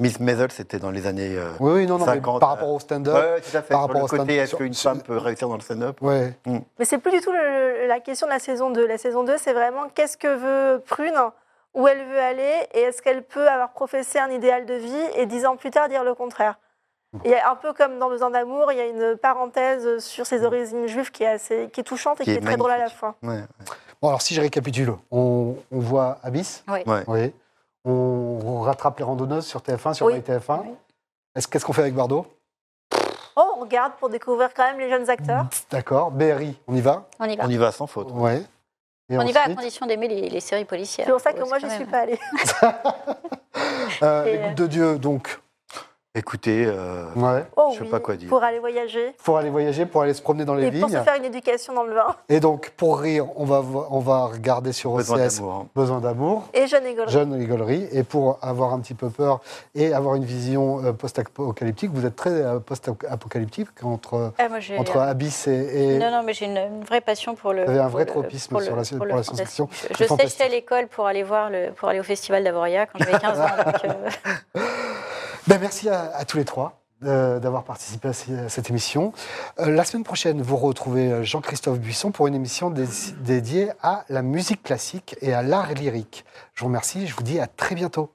Speaker 1: Miss Maisel, c'était dans les années. euh,
Speaker 3: Oui, oui, non, non, mais
Speaker 1: 50,
Speaker 3: par rapport au stand-up.
Speaker 1: Ouais, tout à fait.
Speaker 3: par rapport
Speaker 1: le
Speaker 3: au
Speaker 1: côté, est-ce qu'une femme peut réussir dans le stand-up?
Speaker 3: Ouais.
Speaker 5: Mais c'est plus du tout le- la question de la saison 2. La saison 2, c'est vraiment qu'est-ce que veut Prune, où elle veut aller, et est-ce qu'elle peut avoir professé un idéal de vie et dix ans plus tard dire le contraire? Et un peu comme dans Besoin d'amour, il y a une parenthèse sur ses origines juives qui est, assez, qui est touchante et
Speaker 1: Qui
Speaker 5: qui,
Speaker 1: est
Speaker 5: est, très drôle à la fois.
Speaker 1: Ouais.
Speaker 3: Bon, alors si je récapitule, on, on voit Abyss.
Speaker 6: Oui.
Speaker 1: Ouais.
Speaker 3: Oui. On rattrape les randonneuses sur TF1, sur
Speaker 5: Oui.
Speaker 3: MyTF1.
Speaker 6: Oui.
Speaker 3: Est-ce Qu'est-ce qu'on fait avec Bardot
Speaker 5: Oh, on regarde pour découvrir quand même les jeunes acteurs.
Speaker 3: D'accord. BRI, on y va?
Speaker 6: On y va.
Speaker 1: On y va sans faute.
Speaker 3: Ouais. Et
Speaker 6: On y va à condition d'aimer les, les séries policières.
Speaker 5: C'est pour ça que moi, je suis
Speaker 6: même-
Speaker 5: pas allée.
Speaker 3: euh, Les Gouttes de Dieu, donc.
Speaker 1: Écoutez, euh,
Speaker 3: Ouais.
Speaker 5: Oh,
Speaker 1: Je sais
Speaker 5: oui,
Speaker 1: pas quoi dire.
Speaker 5: Pour aller voyager
Speaker 3: Pour aller voyager, pour aller se promener dans les
Speaker 5: et pour se faire une éducation dans le vin.
Speaker 3: Et donc, pour rire, on va, on va regarder sur
Speaker 1: besoin
Speaker 3: OCS
Speaker 1: d'amour. hein.
Speaker 3: Besoin d'amour.
Speaker 5: Et jeune et gaulerie.
Speaker 3: Jeune rigolerie. Et pour avoir un petit peu peur et avoir une vision euh, post-apocalyptique, vous êtes très euh, post-apocalyptique entre,
Speaker 6: Ah, moi,
Speaker 3: entre Abyss et. et-
Speaker 6: Non, non, mais j'ai une, une vraie passion pour le.
Speaker 3: Vous avez un vrai tropisme
Speaker 6: pour
Speaker 3: sur la-
Speaker 6: pour
Speaker 3: la science-fiction.
Speaker 6: Je, je séchais l'école pour aller voir le, pour aller au festival d'Avoria quand j'avais 15 ans. donc, euh,
Speaker 3: Ben, merci à, à tous les trois euh, d'avoir participé à, cette émission. Euh, la semaine prochaine, vous retrouvez euh, Jean-Christophe Buisson pour une émission dé- dédiée à la musique classique et à l'art lyrique. Je vous remercie, je vous dis à très bientôt.